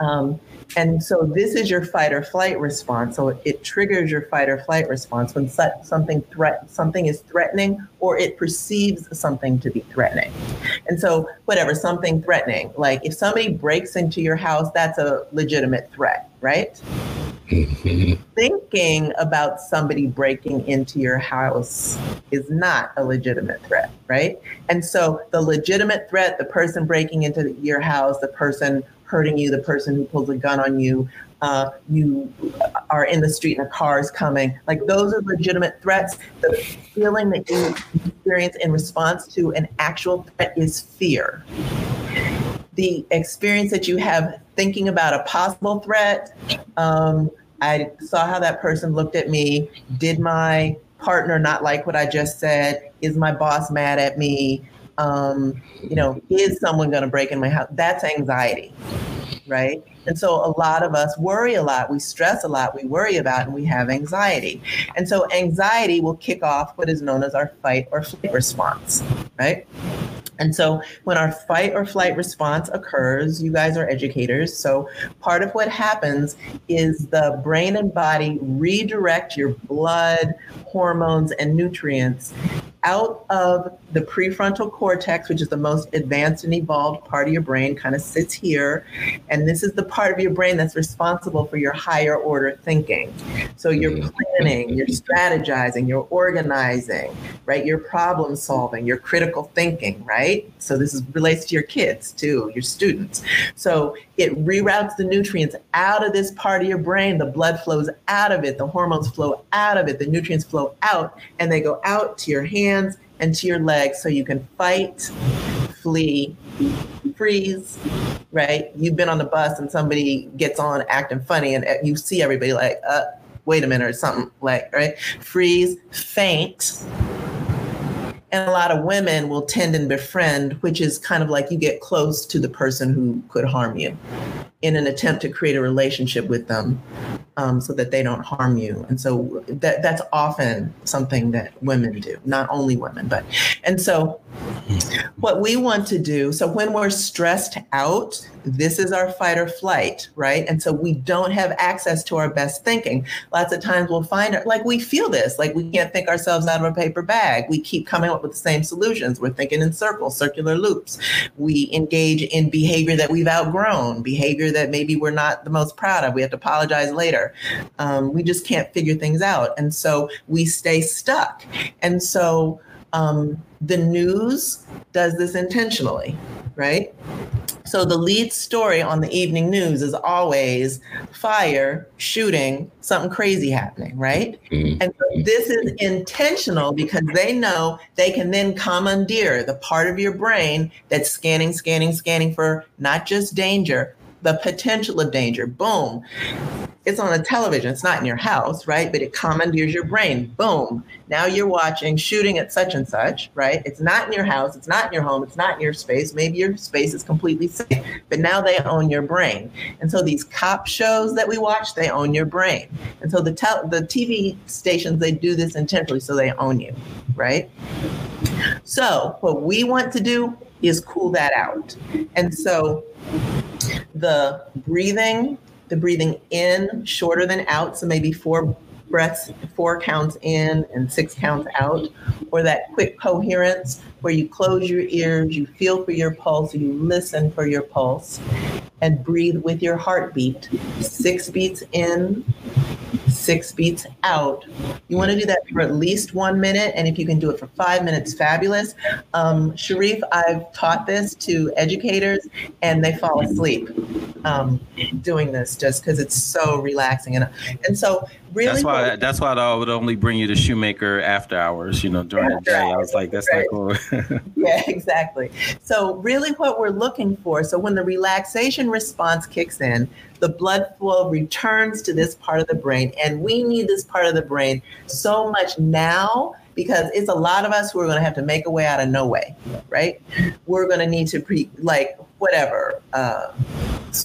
um, and so this is your fight or flight response. So it triggers your fight or flight response when something threat something is threatening or it perceives something to be threatening. And so whatever something threatening, like if somebody breaks into your house, that's a legitimate threat, right? Mm-hmm. Thinking about somebody breaking into your house is not a legitimate threat, right? And so the legitimate threat, the person breaking into your house, the person hurting you, the person who pulls a gun on you, uh, you are in the street and a car is coming. Like those are legitimate threats. The feeling that you experience in response to an actual threat is fear. The experience that you have thinking about a possible threat, um, I saw how that person looked at me. Did my partner not like what I just said? Is my boss mad at me? Um, you know, is someone going to break in my house? That's anxiety, right? And so a lot of us worry a lot, we stress a lot, we worry about, and we have anxiety. And so anxiety will kick off what is known as our fight or flight response, right? And so when our fight or flight response occurs, you guys are educators. So part of what happens is the brain and body redirect your blood, hormones, and nutrients out of the prefrontal cortex, which is the most advanced and evolved part of your brain, kind of sits here. And this is the part of your brain that's responsible for your higher order thinking. So you're mm. planning, you're strategizing, you're organizing, right? You're problem solving, you're critical thinking, right? So this is, relates to your kids too, your students. So it reroutes the nutrients out of this part of your brain. The blood flows out of it, the hormones flow out of it, the nutrients flow out, and they go out to your hands hands and to your legs so you can fight, flee, freeze, right? You've been on the bus and somebody gets on acting funny and you see everybody like, uh, wait a minute or something like, right? Freeze, faint. And a lot of women will tend and befriend, which is kind of like you get close to the person who could harm you in an attempt to create a relationship with them um, so that they don't harm you. And so that that's often something that women do, not only women, but and so what we want to do. So when we're stressed out, this is our fight or flight, right? And so we don't have access to our best thinking. Lots of times we'll find it like we feel this, like we can't think ourselves out of a paper bag. We keep coming up with the same solutions. We're thinking in circles, circular loops. We engage in behavior that we've outgrown, behavior that maybe we're not the most proud of. We have to apologize later. Um, we just can't figure things out. And so we stay stuck. And so um, the news does this intentionally, right? So the lead story on the evening news is always fire, shooting, something crazy happening, right? Mm-hmm. And so this is intentional because they know they can then commandeer the part of your brain that's scanning, scanning, scanning for not just danger, the potential of danger. Boom. It's on a television. It's not in your house, right? But it commandeers your brain. Boom. Now you're watching shooting at such and such, right? It's not in your house. It's not in your home. It's not in your space. Maybe your space is completely safe, but now they own your brain. And so these cop shows that we watch, they own your brain. And so the tel- the TV stations they do this intentionally, so they own you, right? So what we want to do is cool that out. And so the breathing, the breathing in shorter than out, so maybe four breaths, four counts in and six counts out, or that quick coherence where you close your ears, you feel for your pulse, you listen for your pulse, and breathe with your heartbeat. Six beats in, six beats out. You want to do that for at least one minute, and if you can do it for five minutes, fabulous. Um, Sharif, I've taught this to educators, and they fall asleep um, doing this just because it's so relaxing, and and so really. That's why. That's why I would only bring you to Shoemaker after hours. You know, during the day. I was like, that's right. not cool. yeah, exactly. So really, what we're looking for. So when the relaxation response kicks in, the blood flow returns to this part of the brain. And we need this part of the brain so much now because it's a lot of us who are going to have to make a way out of no way, right? We're going to need to pre like whatever. Uh,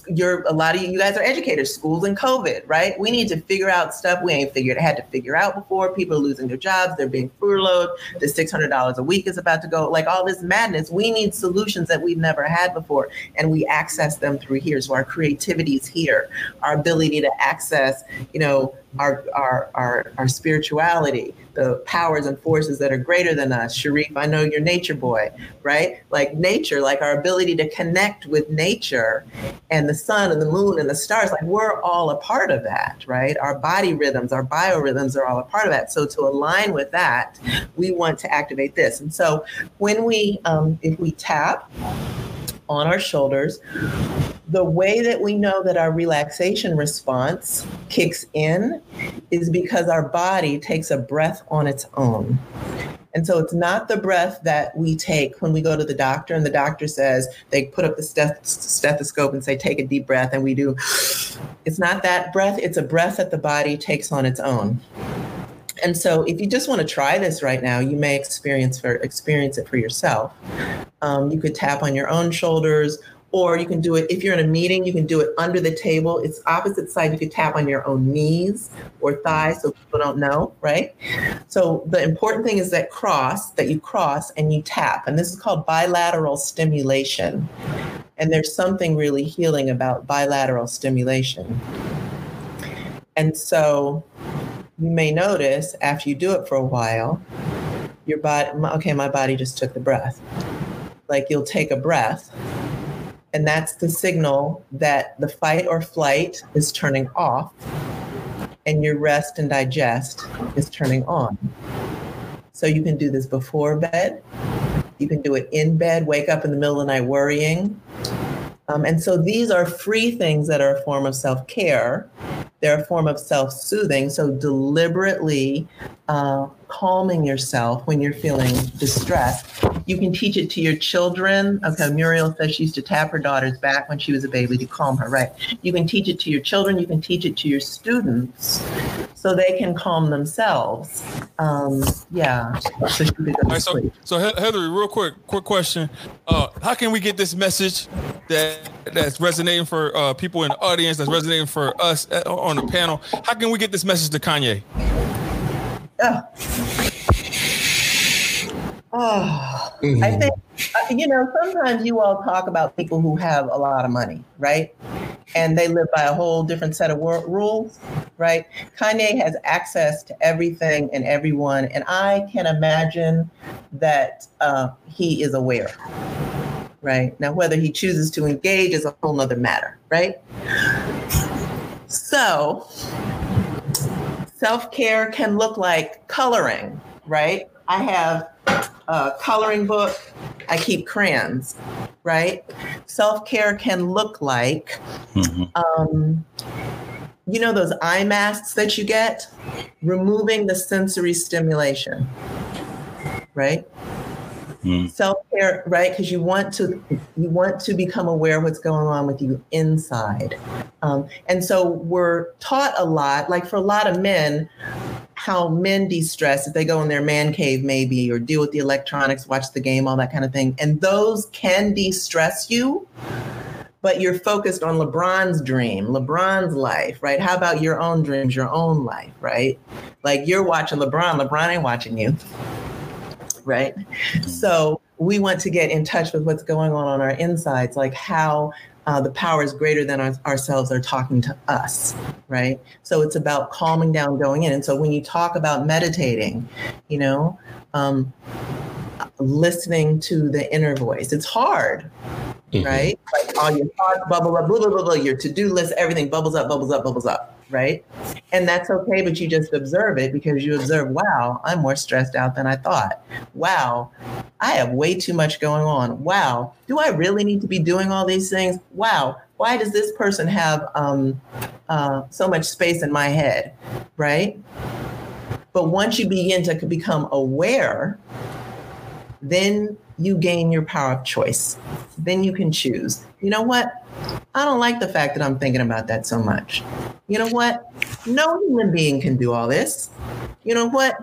you're a lot of you, you guys are educators, schools and COVID, right? We need to figure out stuff we ain't figured had to figure out before. People are losing their jobs, they're being furloughed. The six hundred dollars a week is about to go. Like all this madness, we need solutions that we've never had before, and we access them through here. So our creativity is here, our ability to access, you know, our our our, our spirituality, the powers and forces that are greater than us. Sharif, I know you're nature boy, right? Like nature, like our ability to connect with nature and the sun and the moon and the stars, like we're all a part of that, right? Our body rhythms, our biorhythms are all a part of that. So to align with that, we want to activate this. And so when we, um, if we tap, on our shoulders. The way that we know that our relaxation response kicks in is because our body takes a breath on its own. And so it's not the breath that we take when we go to the doctor and the doctor says, they put up the stethoscope and say, take a deep breath, and we do. It's not that breath, it's a breath that the body takes on its own. And so, if you just want to try this right now, you may experience for experience it for yourself. Um, you could tap on your own shoulders, or you can do it if you're in a meeting. You can do it under the table. It's opposite side. You could tap on your own knees or thighs, so people don't know, right? So the important thing is that cross that you cross and you tap, and this is called bilateral stimulation. And there's something really healing about bilateral stimulation. And so you may notice after you do it for a while, your body, okay, my body just took the breath. Like you'll take a breath, and that's the signal that the fight or flight is turning off, and your rest and digest is turning on. So you can do this before bed. You can do it in bed, wake up in the middle of the night worrying. Um, and so these are free things that are a form of self care they're a form of self soothing. So, deliberately uh, calming yourself when you're feeling distressed. You can teach it to your children. Okay, Muriel says she used to tap her daughter's back when she was a baby to calm her, right? You can teach it to your children. You can teach it to your students so they can calm themselves. Um, yeah. So, right, so, so Heather, real quick, quick question. Uh, how can we get this message that that's resonating for uh, people in the audience, that's resonating for us uh, on the panel? How can we get this message to Kanye? Oh, oh mm-hmm. I think, uh, you know, sometimes you all talk about people who have a lot of money, right? And they live by a whole different set of wor- rules, right? Kanye has access to everything and everyone. And I can imagine that uh, he is aware, right? Now, whether he chooses to engage is a whole nother matter, right? So, Self care can look like coloring, right? I have a coloring book, I keep crayons, right? Self care can look like, mm-hmm. um, you know, those eye masks that you get, removing the sensory stimulation, right? Mm. Self-care, right? Because you want to you want to become aware of what's going on with you inside. Um, and so we're taught a lot, like for a lot of men, how men de-stress if they go in their man cave maybe or deal with the electronics, watch the game, all that kind of thing. And those can de-stress you but you're focused on LeBron's dream, LeBron's life, right? How about your own dreams, your own life, right? Like you're watching LeBron, LeBron ain't watching you right? Mm-hmm. So we want to get in touch with what's going on on our insides, like how uh, the powers greater than our, ourselves are talking to us, right? So it's about calming down, going in. And so when you talk about meditating, you know, um, listening to the inner voice, it's hard, mm-hmm. right? Like all your thoughts bubble up, blah, blah, blah, blah, your to do list, everything bubbles up, bubbles up, bubbles up right? And that's okay, but you just observe it because you observe, wow, I'm more stressed out than I thought. Wow, I have way too much going on. Wow, do I really need to be doing all these things? Wow, why does this person have um, uh, so much space in my head, right? But once you begin to become aware, then you gain your power of choice. Then you can choose. You know what? I don't like the fact that I'm thinking about that so much. You know what? No human being can do all this. you know what?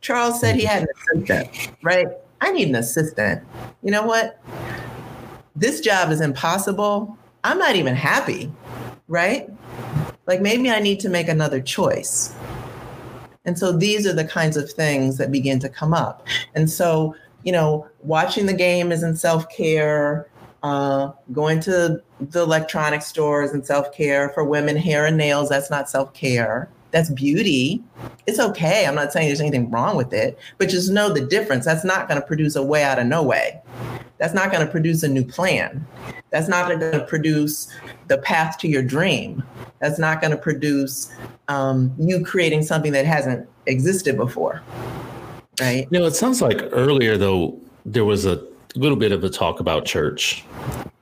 Charles said he had an assistant, right? I need an assistant. You know what? This job is impossible. I'm not even happy, right? Like maybe I need to make another choice. And so these are the kinds of things that begin to come up. And so, you know, watching the game isn't self care. Uh, going to the electronic stores and self care for women, hair and nails, that's not self care. That's beauty. It's okay. I'm not saying there's anything wrong with it, but just know the difference. That's not going to produce a way out of no way. That's not going to produce a new plan. That's not going to produce the path to your dream. That's not going to produce um, you creating something that hasn't existed before. Right. You know, it sounds like earlier, though, there was a little bit of a talk about church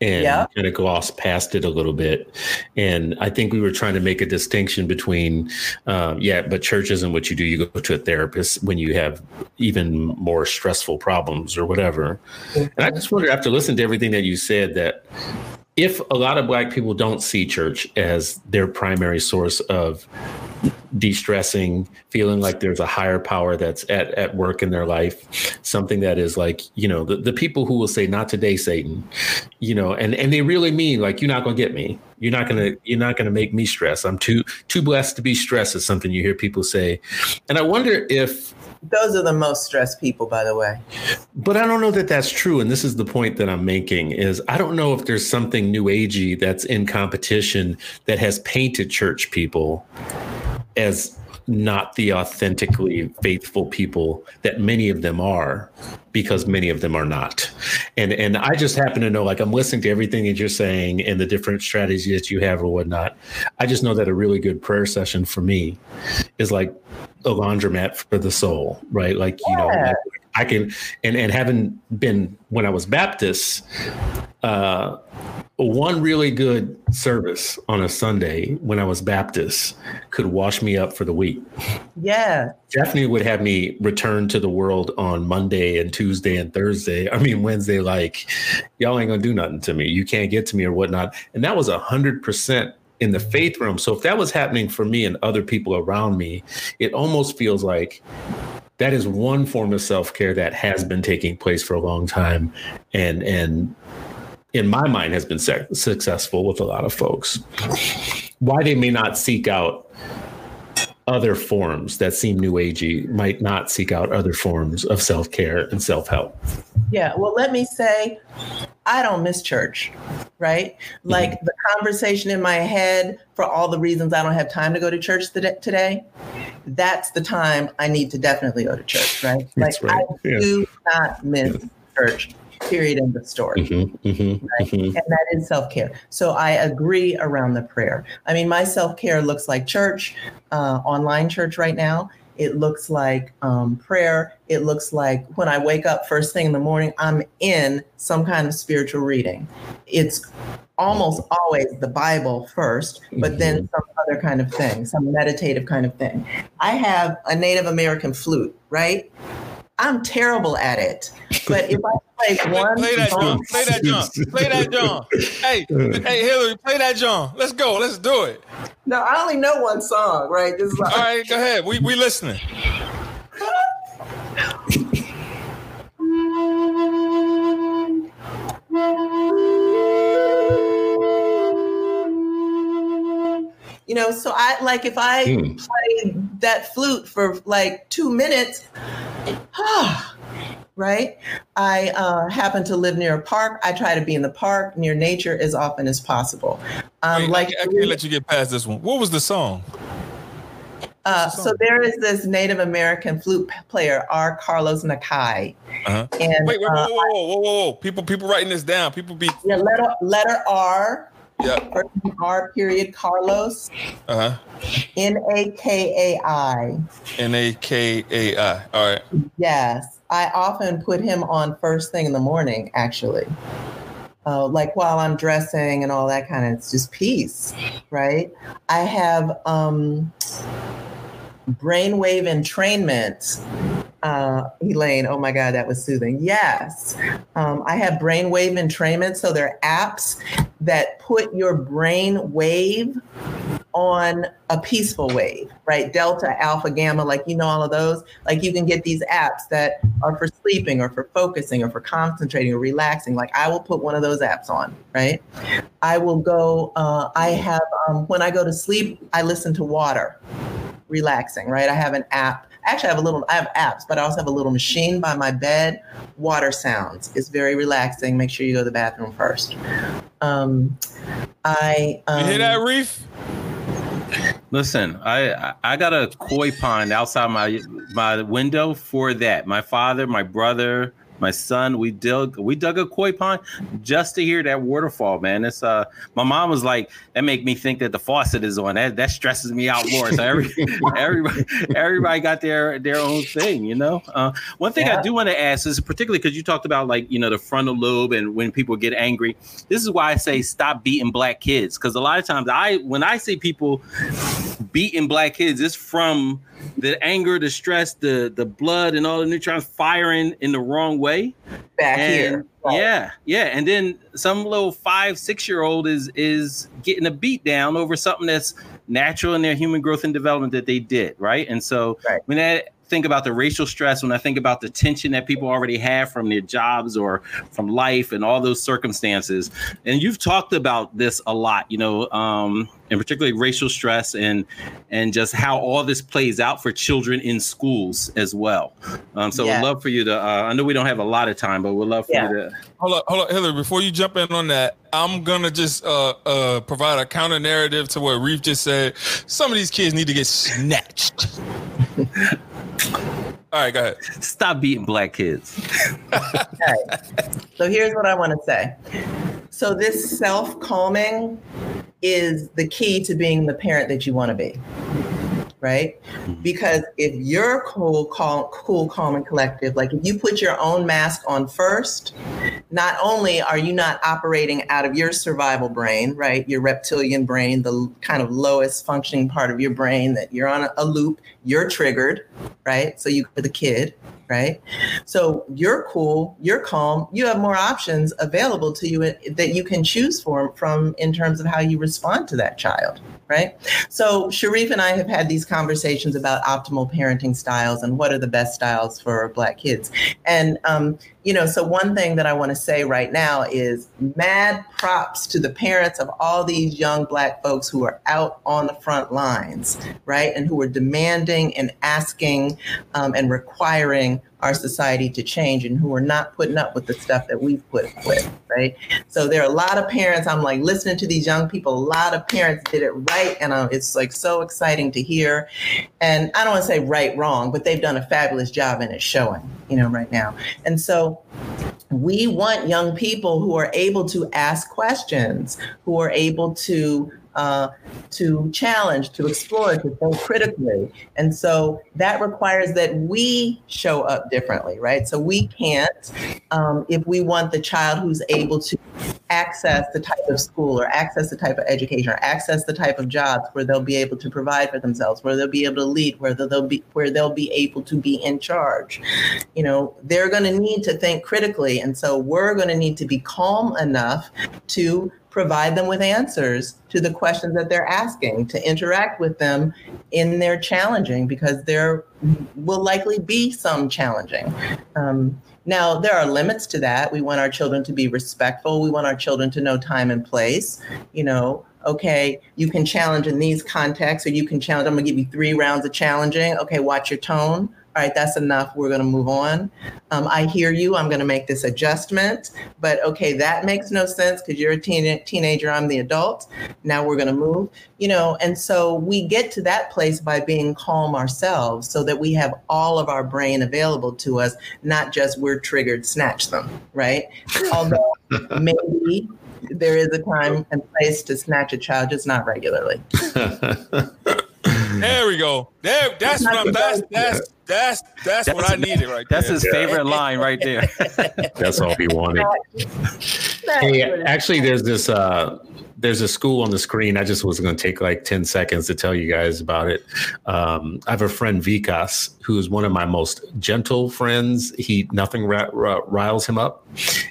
and yeah. kind of glossed past it a little bit. And I think we were trying to make a distinction between, um, yeah, but church isn't what you do. You go to a therapist when you have even more stressful problems or whatever. And I just wonder, after listening to everything that you said, that if a lot of black people don't see church as their primary source of de-stressing feeling like there's a higher power that's at, at work in their life something that is like you know the, the people who will say not today satan you know and and they really mean like you're not to get me. You're not to you're not to make me stress. I'm too too blessed to be stressed is something you hear people say. And i wonder if those are the most stressed people, by the way. But I don't know that that's true. And this is the point that I'm making is I don't know if there's something new agey that's in competition that has painted church people as not the authentically faithful people that many of them are because many of them are not. And and i just happen to know like i'm listening to everything that you're saying and the different strategies that you have or whatnot. I just know that a really good prayer session for me is like a laundromat for the soul right? Like you know i can and and having been when i was baptist uh one really good service on a Sunday when I was Baptist could wash me up for the week. Yeah. Definitely would have me return to the world on Monday and Tuesday and Thursday. I mean, Wednesday, like, y'all ain't gonna do nothing to me. You can't get to me or whatnot. And that was a hundred percent in the faith room. So if that was happening for me and other people around me, it almost feels like that is one form of self-care that has been taking place for a long time. And and in my mind has been successful with a lot of folks. Why they may not seek out other forms that seem new agey might not seek out other forms of self-care and self-help yeah well let me say i don't miss church right like mm-hmm. the conversation in my head for all the reasons i don't have time to go to church today that's the time i need to definitely go to church right like right. i yeah. do not miss yeah. church period in the story. Mm-hmm, mm-hmm, right? mm-hmm. And that is self care. So I agree around the prayer. I mean, my self care looks like church, uh, online church right now. It looks like um, prayer. It looks like when I wake up first thing in the morning, I'm in some kind of spiritual reading. It's almost always the Bible first, but then mm-hmm. some other kind of thing, some meditative kind of thing. I have a Native American flute, right? I'm terrible at it. But if I play one play that song, John, play that John, play that John. Hey, hey Hilary, play that John. Let's go. Let's do it. No, I only know one song, right? This is like, All right, go ahead. We we listening. You know, so I like if I mm. play that flute for like two minutes, right? I uh, happen to live near a park. I try to be in the park near nature as often as possible. Um, Wait, like I, I can't let you get past this one. What was the song? Uh, so there is this Native American flute player, R. Carlos Nakai. Uh-huh. And wait, wait, whoa, whoa, whoa, whoa, whoa, People, people writing this down. People be yeah, letter letter R. Yep. R period Carlos. Uh huh. N A K A I. N A K A I. All right. Yes, I often put him on first thing in the morning. Actually, uh, like while I'm dressing and all that kind of. It's just peace, right? I have um, brainwave entrainment uh, Elaine, oh my God, that was soothing. Yes. Um, I have brainwave entrainment. So there are apps that put your brain wave on a peaceful wave, right? Delta, alpha, gamma, like you know all of those. Like you can get these apps that are for sleeping or for focusing or for concentrating or relaxing. Like I will put one of those apps on, right? I will go, uh, I have, um, when I go to sleep, I listen to water, relaxing, right? I have an app. Actually, I have a little, I have apps, but I also have a little machine by my bed. Water sounds. It's very relaxing. Make sure you go to the bathroom first. Um, I. Um, you hear that, Reef? Listen, I I got a koi pond outside my my window for that. My father, my brother, my son, we dug we dug a koi pond just to hear that waterfall, man. It's uh my mom was like, that make me think that the faucet is on. That that stresses me out more. So every everybody everybody got their their own thing, you know. Uh, one thing yeah. I do want to ask is particularly because you talked about like you know the frontal lobe and when people get angry. This is why I say stop beating black kids because a lot of times I when I see people beating black kids, it's from the anger, the stress, the the blood, and all the neutrons firing in the wrong way. Back and, here. Right. Yeah, yeah. And then some little five, six year old is is getting a beat down over something that's natural in their human growth and development that they did, right? And so right. when that think about the racial stress, when I think about the tension that people already have from their jobs or from life and all those circumstances, and you've talked about this a lot, you know, um, and particularly racial stress and and just how all this plays out for children in schools as well. Um, so yeah. we'd love for you to. Uh, I know we don't have a lot of time, but we'd love for yeah. you to. Hold on, hold on, Hilary. Before you jump in on that, I'm gonna just uh, uh, provide a counter narrative to what Reef just said. Some of these kids need to get snatched. All right, go ahead. Stop beating black kids. okay. So here's what I want to say. So this self calming is the key to being the parent that you want to be right? Mm-hmm. Because if you're cool, calm, cool, calm, and collective, like if you put your own mask on first, not only are you not operating out of your survival brain, right? Your reptilian brain, the kind of lowest functioning part of your brain that you're on a, a loop, you're triggered, right? So you're the kid, right? So you're cool, you're calm, you have more options available to you that you can choose from from in terms of how you respond to that child, right? So Sharif and I have had these conversations about optimal parenting styles and what are the best styles for Black kids. And um, you know, so one thing that I want to say right now is mad props to the parents of all these young Black folks who are out on the front lines, right? And who are demanding and asking um, and requiring our society to change and who are not putting up with the stuff that we've put up with, right? So there are a lot of parents, I'm like listening to these young people, a lot of parents did it right. And um, it's like so exciting to hear. And I don't want to say right, wrong, but they've done a fabulous job and it's showing, you know, right now. And so we want young people who are able to ask questions, who are able to uh, to challenge, to explore, to think critically. And so that requires that we show up differently, right? So we can't, um, if we want the child who's able to access the type of school or access the type of education or access the type of jobs where they'll be able to provide for themselves, where they'll be able to lead, where they'll be where they'll be able to be in charge. You know, they're going to need to think critically, and so we're going to need to be calm enough to provide them with answers to the questions that they're asking, to interact with them in their challenging, because there will likely be some challenging. Um, now, there are limits to that. We want our children to be respectful. We want our children to know time and place. You know, okay, you can challenge in these contexts, or you can challenge. I'm going to give you three rounds of challenging. Okay, watch your tone all right, that's enough. We're going to move on. Um, I hear you. I'm going to make this adjustment. But okay, that makes no sense because you're a teen- teenager. I'm the adult. Now we're going to move, you know. And so we get to that place by being calm ourselves so that we have all of our brain available to us, not just we're triggered, snatch them, right? Although maybe there is a time and place to snatch a child, just not regularly. There we go. There, that's what I'm. That's that's that's that's, that's what I needed right That's his favorite line right there. that's all he wanted. hey, actually, there's this uh, there's a school on the screen. I just was going to take like 10 seconds to tell you guys about it. Um, I have a friend, Vikas, who is one of my most gentle friends. He nothing riles him up.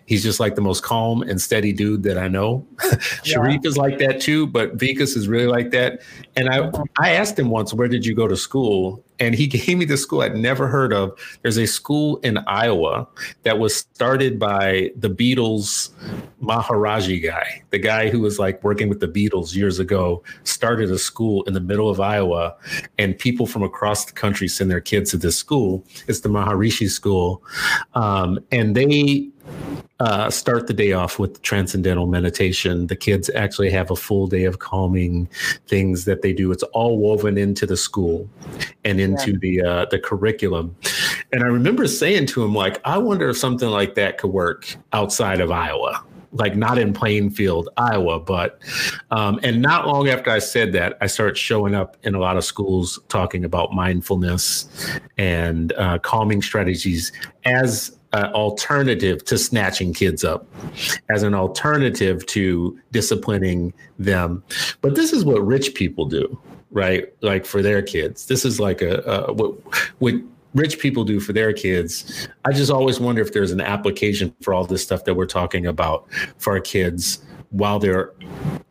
He's just like the most calm and steady dude that I know. Yeah. Sharif is like that too, but Vikas is really like that. And I, I asked him once, where did you go to school? and he gave me the school I'd never heard of. There's a school in Iowa that was started by the Beatles Maharaji guy, the guy who was like working with the Beatles years ago, started a school in the middle of Iowa, and people from across the country send their kids to this school. It's the Maharishi School, um, and they uh, start the day off with transcendental meditation. The kids actually have a full day of calming things that they do. It's all woven into the school and into yeah. the uh, the curriculum. And I remember saying to him, like, I wonder if something like that could work outside of Iowa like not in Plainfield, Iowa, but um, and not long after I said that, I started showing up in a lot of schools talking about mindfulness and uh, calming strategies as an alternative to snatching kids up, as an alternative to disciplining them. But this is what rich people do, right? Like for their kids. This is like a, a what what rich people do for their kids. I just always wonder if there's an application for all this stuff that we're talking about for our kids while they're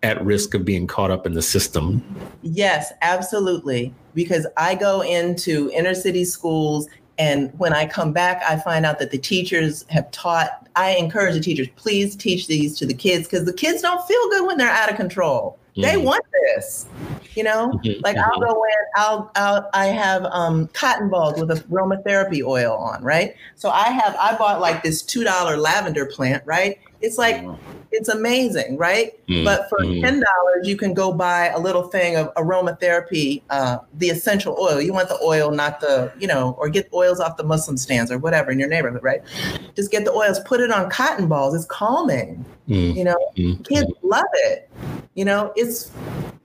at risk of being caught up in the system. Yes, absolutely. Because I go into inner city schools and when I come back, I find out that the teachers have taught. I encourage the teachers, please teach these to the kids because the kids don't feel good when they're out of control. Mm-hmm. They want this, you know. Mm-hmm. Like I'll go in, I'll, I'll I have um, cotton balls with aromatherapy oil on, right? So I have I bought like this two dollar lavender plant, right? It's like it's amazing, right? Mm, but for mm. ten dollars, you can go buy a little thing of aromatherapy, uh, the essential oil. You want the oil, not the you know, or get oils off the Muslim stands or whatever in your neighborhood, right? Just get the oils, put it on cotton balls. It's calming. Mm, you know, mm, kids mm. love it. You know, it's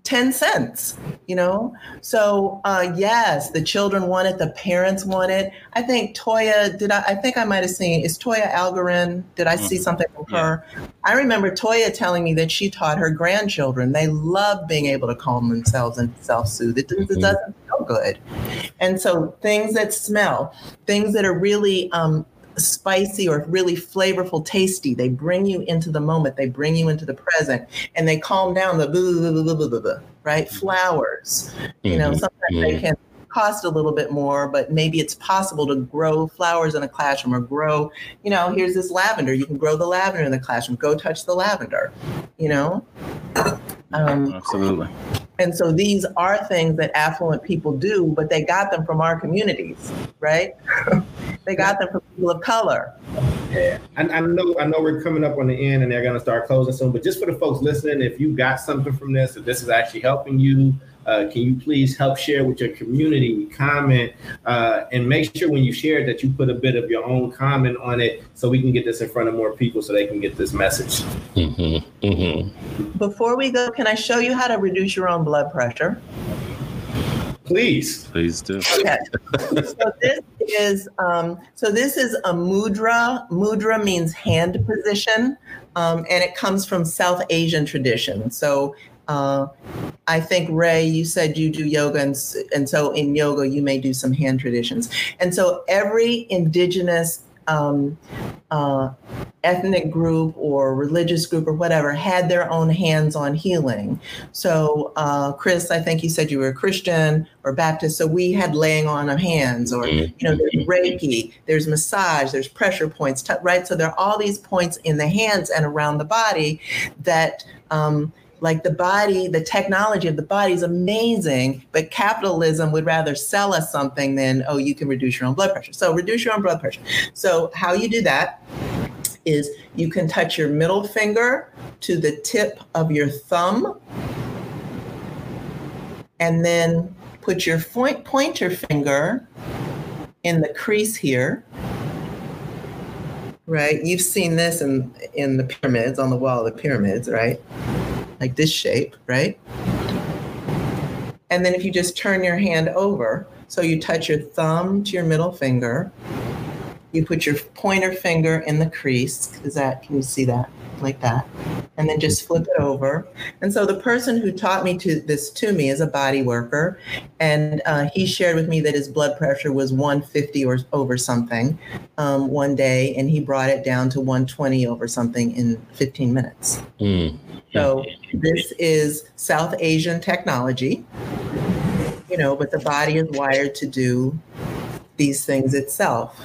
10 cents, you know? So, uh, yes, the children want it, the parents want it. I think Toya, did I, I think I might have seen, is Toya Algarin? Did I see mm-hmm. something from her? Yeah. I remember Toya telling me that she taught her grandchildren. They love being able to calm themselves and self soothe. It, mm-hmm. it, doesn't feel good. And so, things that smell, things that are really um, spicy or really flavorful, tasty. They bring you into the moment. They bring you into the present, and they calm down the blah, blah, blah, right mm-hmm. flowers. Mm-hmm. You know, mm-hmm. sometimes mm-hmm. they can cost a little bit more, but maybe it's possible to grow flowers in a classroom or grow. You know, here's this lavender. You can grow the lavender in the classroom. Go touch the lavender. You know. Um, Absolutely. And so these are things that affluent people do, but they got them from our communities, right? they got them from people of color. Yeah, I, I, know. I know we're coming up on the end, and they're going to start closing soon. But just for the folks listening, if you got something from this, if this is actually helping you, uh, can you please help share with your community, comment, uh, and make sure when you share it that you put a bit of your own comment on it so we can get this in front of more people so they can get this message. Mm-hmm. Mm-hmm. Before we go, can I show you how to reduce your own blood pressure? Please. Please do. Okay. so this is um, so this is a mudra. Mudra means hand position, um, and it comes from South Asian tradition. So uh, I think Ray, you said you do yoga, and, and so in yoga you may do some hand traditions. And so every indigenous um, uh, ethnic group or religious group or whatever had their own hands on healing. So, uh, Chris, I think you said you were a Christian or Baptist. So we had laying on of hands, or you know, there's mm-hmm. Reiki, there's massage, there's pressure points, right? So there are all these points in the hands and around the body that. Um, like the body, the technology of the body is amazing, but capitalism would rather sell us something than, oh, you can reduce your own blood pressure. So reduce your own blood pressure. So how you do that is you can touch your middle finger to the tip of your thumb and then put your point, pointer finger in the crease here right you've seen this in in the pyramids on the wall of the pyramids right like this shape, right? And then if you just turn your hand over, so you touch your thumb to your middle finger, you put your pointer finger in the crease. Is that, can you see that? Like that. and then just flip it over. And so the person who taught me to this to me is a body worker, and uh, he shared with me that his blood pressure was 150 or over something um, one day, and he brought it down to 120 over something in 15 minutes. Mm. So this is South Asian technology, you know, but the body is wired to do these things itself.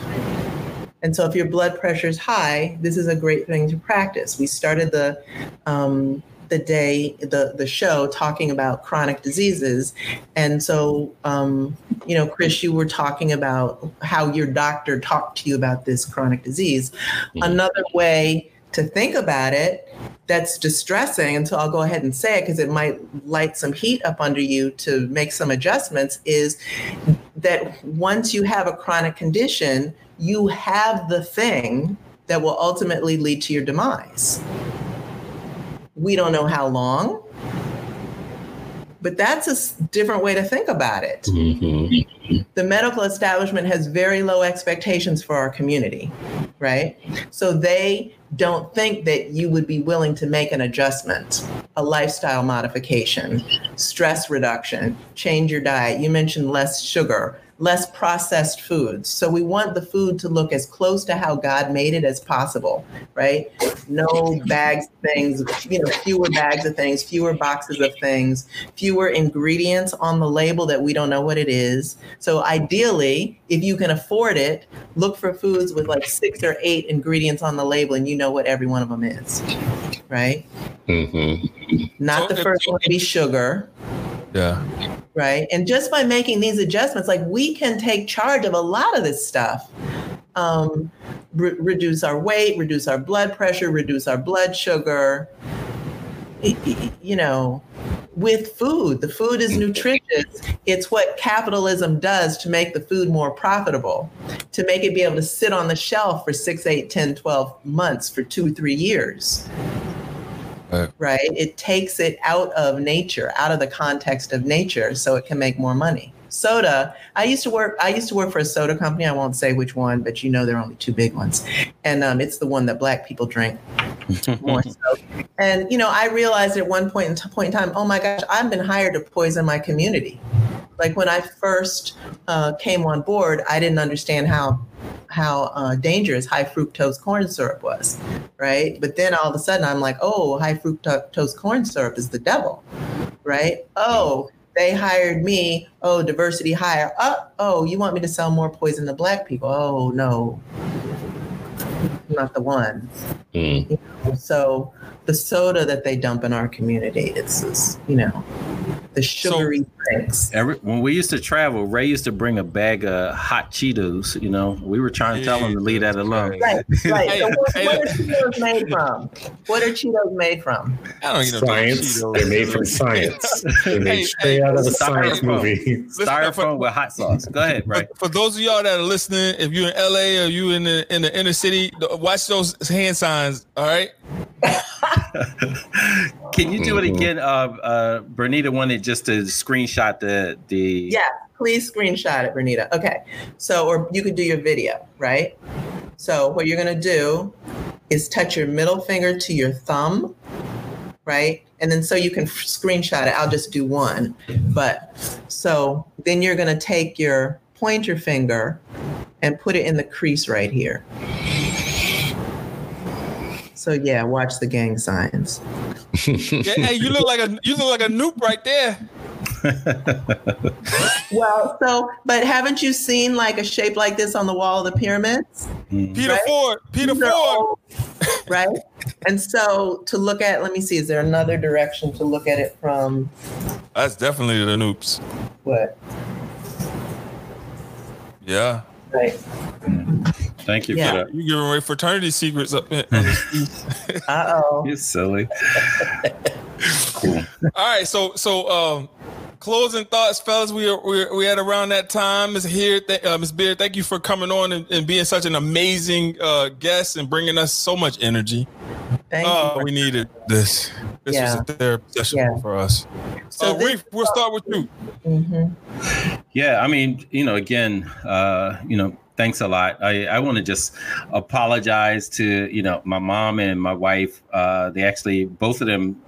And so, if your blood pressure is high, this is a great thing to practice. We started the um, the day the the show talking about chronic diseases, and so um, you know, Chris, you were talking about how your doctor talked to you about this chronic disease. Mm-hmm. Another way to think about it that's distressing and so i'll go ahead and say it because it might light some heat up under you to make some adjustments is that once you have a chronic condition you have the thing that will ultimately lead to your demise. We don't know how long, but that's a different way to think about it. Mm-hmm. The medical establishment has very low expectations for our community, right? So they don't think that you would be willing to make an adjustment, a lifestyle modification, stress reduction, change your diet. You mentioned less sugar, less processed foods. So we want the food to look as close to how God made it as possible, right? No bags of things, you know, fewer bags of things, fewer boxes of things, fewer ingredients on the label that we don't know what it is. So ideally, if you can afford it, look for foods with like six or eight ingredients on the label and you know what every one of them is, right? Mm-hmm. Not the first one to be sugar. Yeah. Right. And just by making these adjustments, like we can take charge of a lot of this stuff. Um, re- reduce our weight, reduce our blood pressure, reduce our blood sugar. You know, with food, the food is nutritious. It's what capitalism does to make the food more profitable, to make it be able to sit on the shelf for six, eight, 10, 12 months for two, three years. Right. right. It takes it out of nature, out of the context of nature, so it can make more money. Soda. I used to work. I used to work for a soda company. I won't say which one, but you know there are only two big ones, and um, it's the one that Black people drink more so. And you know, I realized at one point in t- point in time, oh my gosh, I've been hired to poison my community. Like when I first uh, came on board, I didn't understand how how uh, dangerous high fructose corn syrup was, right? But then all of a sudden I'm like, oh, high fructose corn syrup is the devil, right? Oh, they hired me. Oh, diversity hire. Oh, oh, you want me to sell more poison to black people? Oh no, not the one. Mm. You know, so the soda that they dump in our community, it's, it's you know, the sugary so, drinks. Every, when we used to travel, Ray used to bring a bag of hot Cheetos. You know, we were trying to tell him to leave that alone. Right, right. so what, what, are Cheetos made from? What are Cheetos made from? I don't know. Science. They're made from science. They're made straight out of a science movie. Styrofoam with hot sauce. Go ahead, Ray. For, for those of y'all that are listening, if you're in LA or you in the in the inner city, watch those hand signs. All right. Can you do it mm-hmm. again, uh, uh, Bernita? Wanted just to screenshot the the. Yeah, please screenshot it, Bernita. Okay, so or you could do your video, right? So what you're gonna do is touch your middle finger to your thumb, right? And then so you can f- screenshot it. I'll just do one, but so then you're gonna take your pointer finger and put it in the crease right here. So yeah, watch the gang signs. yeah, hey, you look like a you look like a noob right there. well, so but haven't you seen like a shape like this on the wall of the pyramids? Mm. Peter right? Ford, Peter These Ford, right? And so to look at, let me see, is there another direction to look at it from? That's definitely the noops. What? Yeah. Right. Thank you yeah. for that. You giving away fraternity secrets up there. uh oh. You're silly. cool. All right. So so um closing thoughts, fellas. We are we are, we at around that time. Miss here, th- uh, Miss Beard. Thank you for coming on and, and being such an amazing uh, guest and bringing us so much energy. Thank uh, you. We needed this. This yeah. was a therapy session yeah. for us. So, uh, Reef, we'll start with you. Mm-hmm. Yeah, I mean, you know, again, uh, you know, thanks a lot. I, I want to just apologize to you know my mom and my wife. Uh, they actually both of them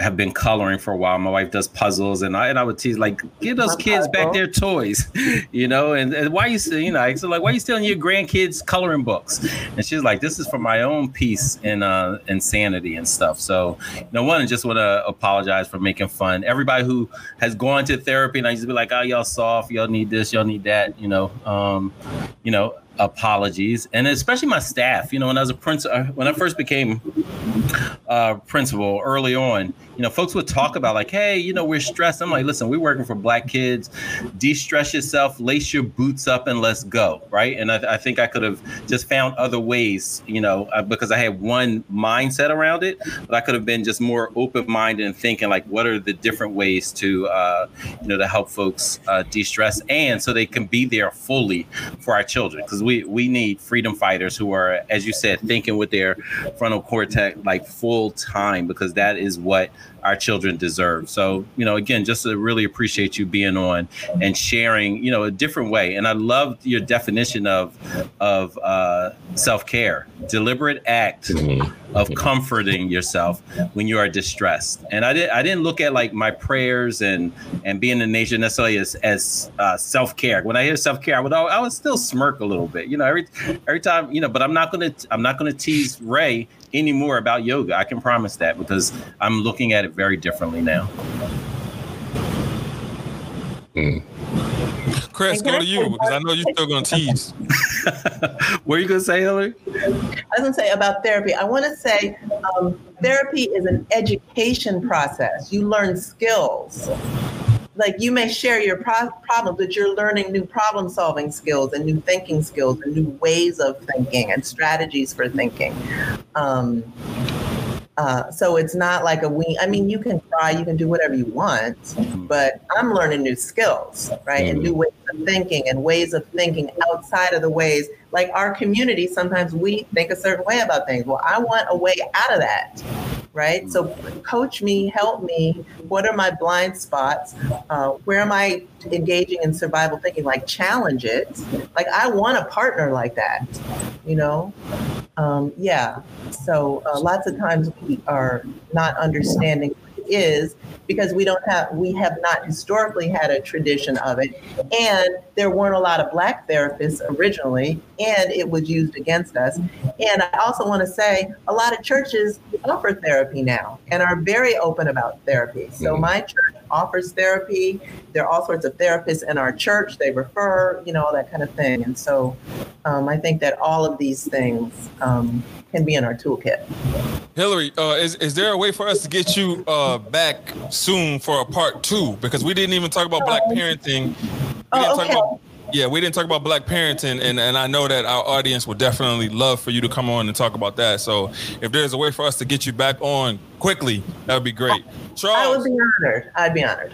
have been coloring for a while. My wife does puzzles, and I and I would tease like, give those kids back their toys, you know. And, and why you you know, I said like, why are you stealing your grandkids coloring books? And she's like, this is for my own peace and uh insanity and stuff. So, you know, one, I just want to apologize for making fun. Everybody who has gone to therapy, and I used to be like, oh, y'all soft, y'all need this, y'all need that, you know. Um, you know, apologies and especially my staff. You know when i was a prince uh, when i first became uh, principal early on you know folks would talk about like hey you know we're stressed. I'm like listen we're working for black kids. De-stress yourself lace your boots up and let's go right? And i, I think i could have just found other ways you know uh, because i had one mindset around it but i could have been just more open-minded and thinking like what are the different ways to uh, you know to help folks uh, de-stress and so they can be there fully for our children because we we need freedom fighters who are, as you said, thinking with their frontal cortex like full time because that is what our children deserve. So, you know, again, just to really appreciate you being on and sharing, you know, a different way. And I loved your definition of of uh, self care, deliberate act mm-hmm. of comforting yourself when you are distressed. And I didn't I didn't look at like my prayers and and being in nature necessarily as as uh, self care. When I hear self care, I would I would still smirk a little bit, you know, every every time, you know. But I'm not gonna I'm not gonna tease Ray anymore about yoga. I can promise that because I'm looking at it very differently now. Mm. Chris, go to you because I know you're still going to tease. what are you going to say, Hilary? I was going to say about therapy. I want to say um, therapy is an education process. You learn skills like you may share your pro- problems, but you're learning new problem solving skills and new thinking skills and new ways of thinking and strategies for thinking. Um, uh, so it's not like a we. I mean, you can try, you can do whatever you want, but I'm learning new skills, right, and new ways of thinking and ways of thinking outside of the ways. Like our community, sometimes we think a certain way about things. Well, I want a way out of that right? So coach me, help me. What are my blind spots? Uh, where am I engaging in survival thinking? Like challenge it. Like I want a partner like that, you know? Um, yeah. So uh, lots of times we are not understanding is because we don't have we have not historically had a tradition of it. And there weren't a lot of black therapists originally and it was used against us. And i also want to say a lot of churches offer therapy now and are very open about therapy. So mm-hmm. my church offers therapy there are all sorts of therapists in our church they refer you know all that kind of thing and so um, i think that all of these things um, can be in our toolkit. Hilary, uh, is is there a way for us to get you uh, back soon for a part two? Because we didn't even talk about black oh. parenting. We oh, okay. Yeah, we didn't talk about black parenting, and, and I know that our audience would definitely love for you to come on and talk about that. So if there's a way for us to get you back on quickly, that would be great. Charles, I would be honored. I'd be honored.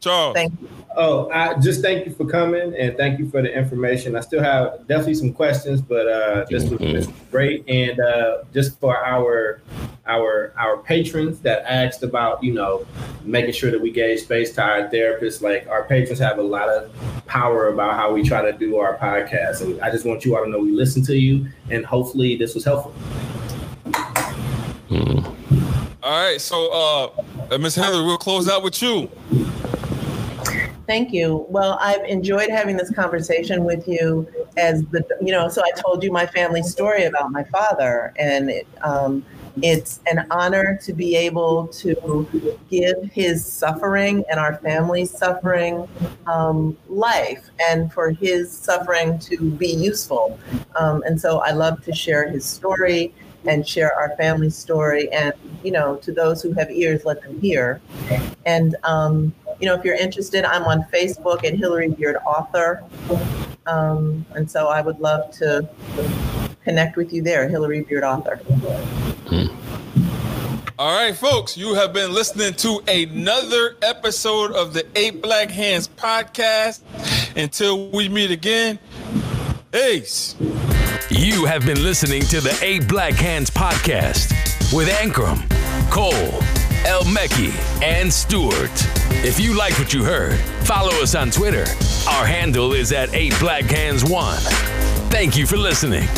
Charles, thank you. Oh, I just thank you for coming and thank you for the information. I still have definitely some questions, but uh, this, was, this was great. And uh, just for our our our patrons that asked about, you know, making sure that we gave space to our therapists. Like our patrons have a lot of power about how we try to do our podcast, and I just want you all to know we listen to you, and hopefully this was helpful. All right, so uh, Miss Heather, we'll close out with you. Thank you. Well, I've enjoyed having this conversation with you. As the, you know, so I told you my family story about my father, and it, um, it's an honor to be able to give his suffering and our family's suffering um, life, and for his suffering to be useful. Um, and so I love to share his story and share our family story. And, you know, to those who have ears, let them hear. And, um, you know, if you're interested, I'm on Facebook at Hilary Beard Author. Um, and so I would love to connect with you there, Hilary Beard Author. Hmm. All right, folks, you have been listening to another episode of the Eight Black Hands podcast. Until we meet again, Ace. You have been listening to the Eight Black Hands podcast with Ankrum, Cole, El Mekki, and Stewart. If you like what you heard, follow us on Twitter. Our handle is at 8 Black Hands 1. Thank you for listening.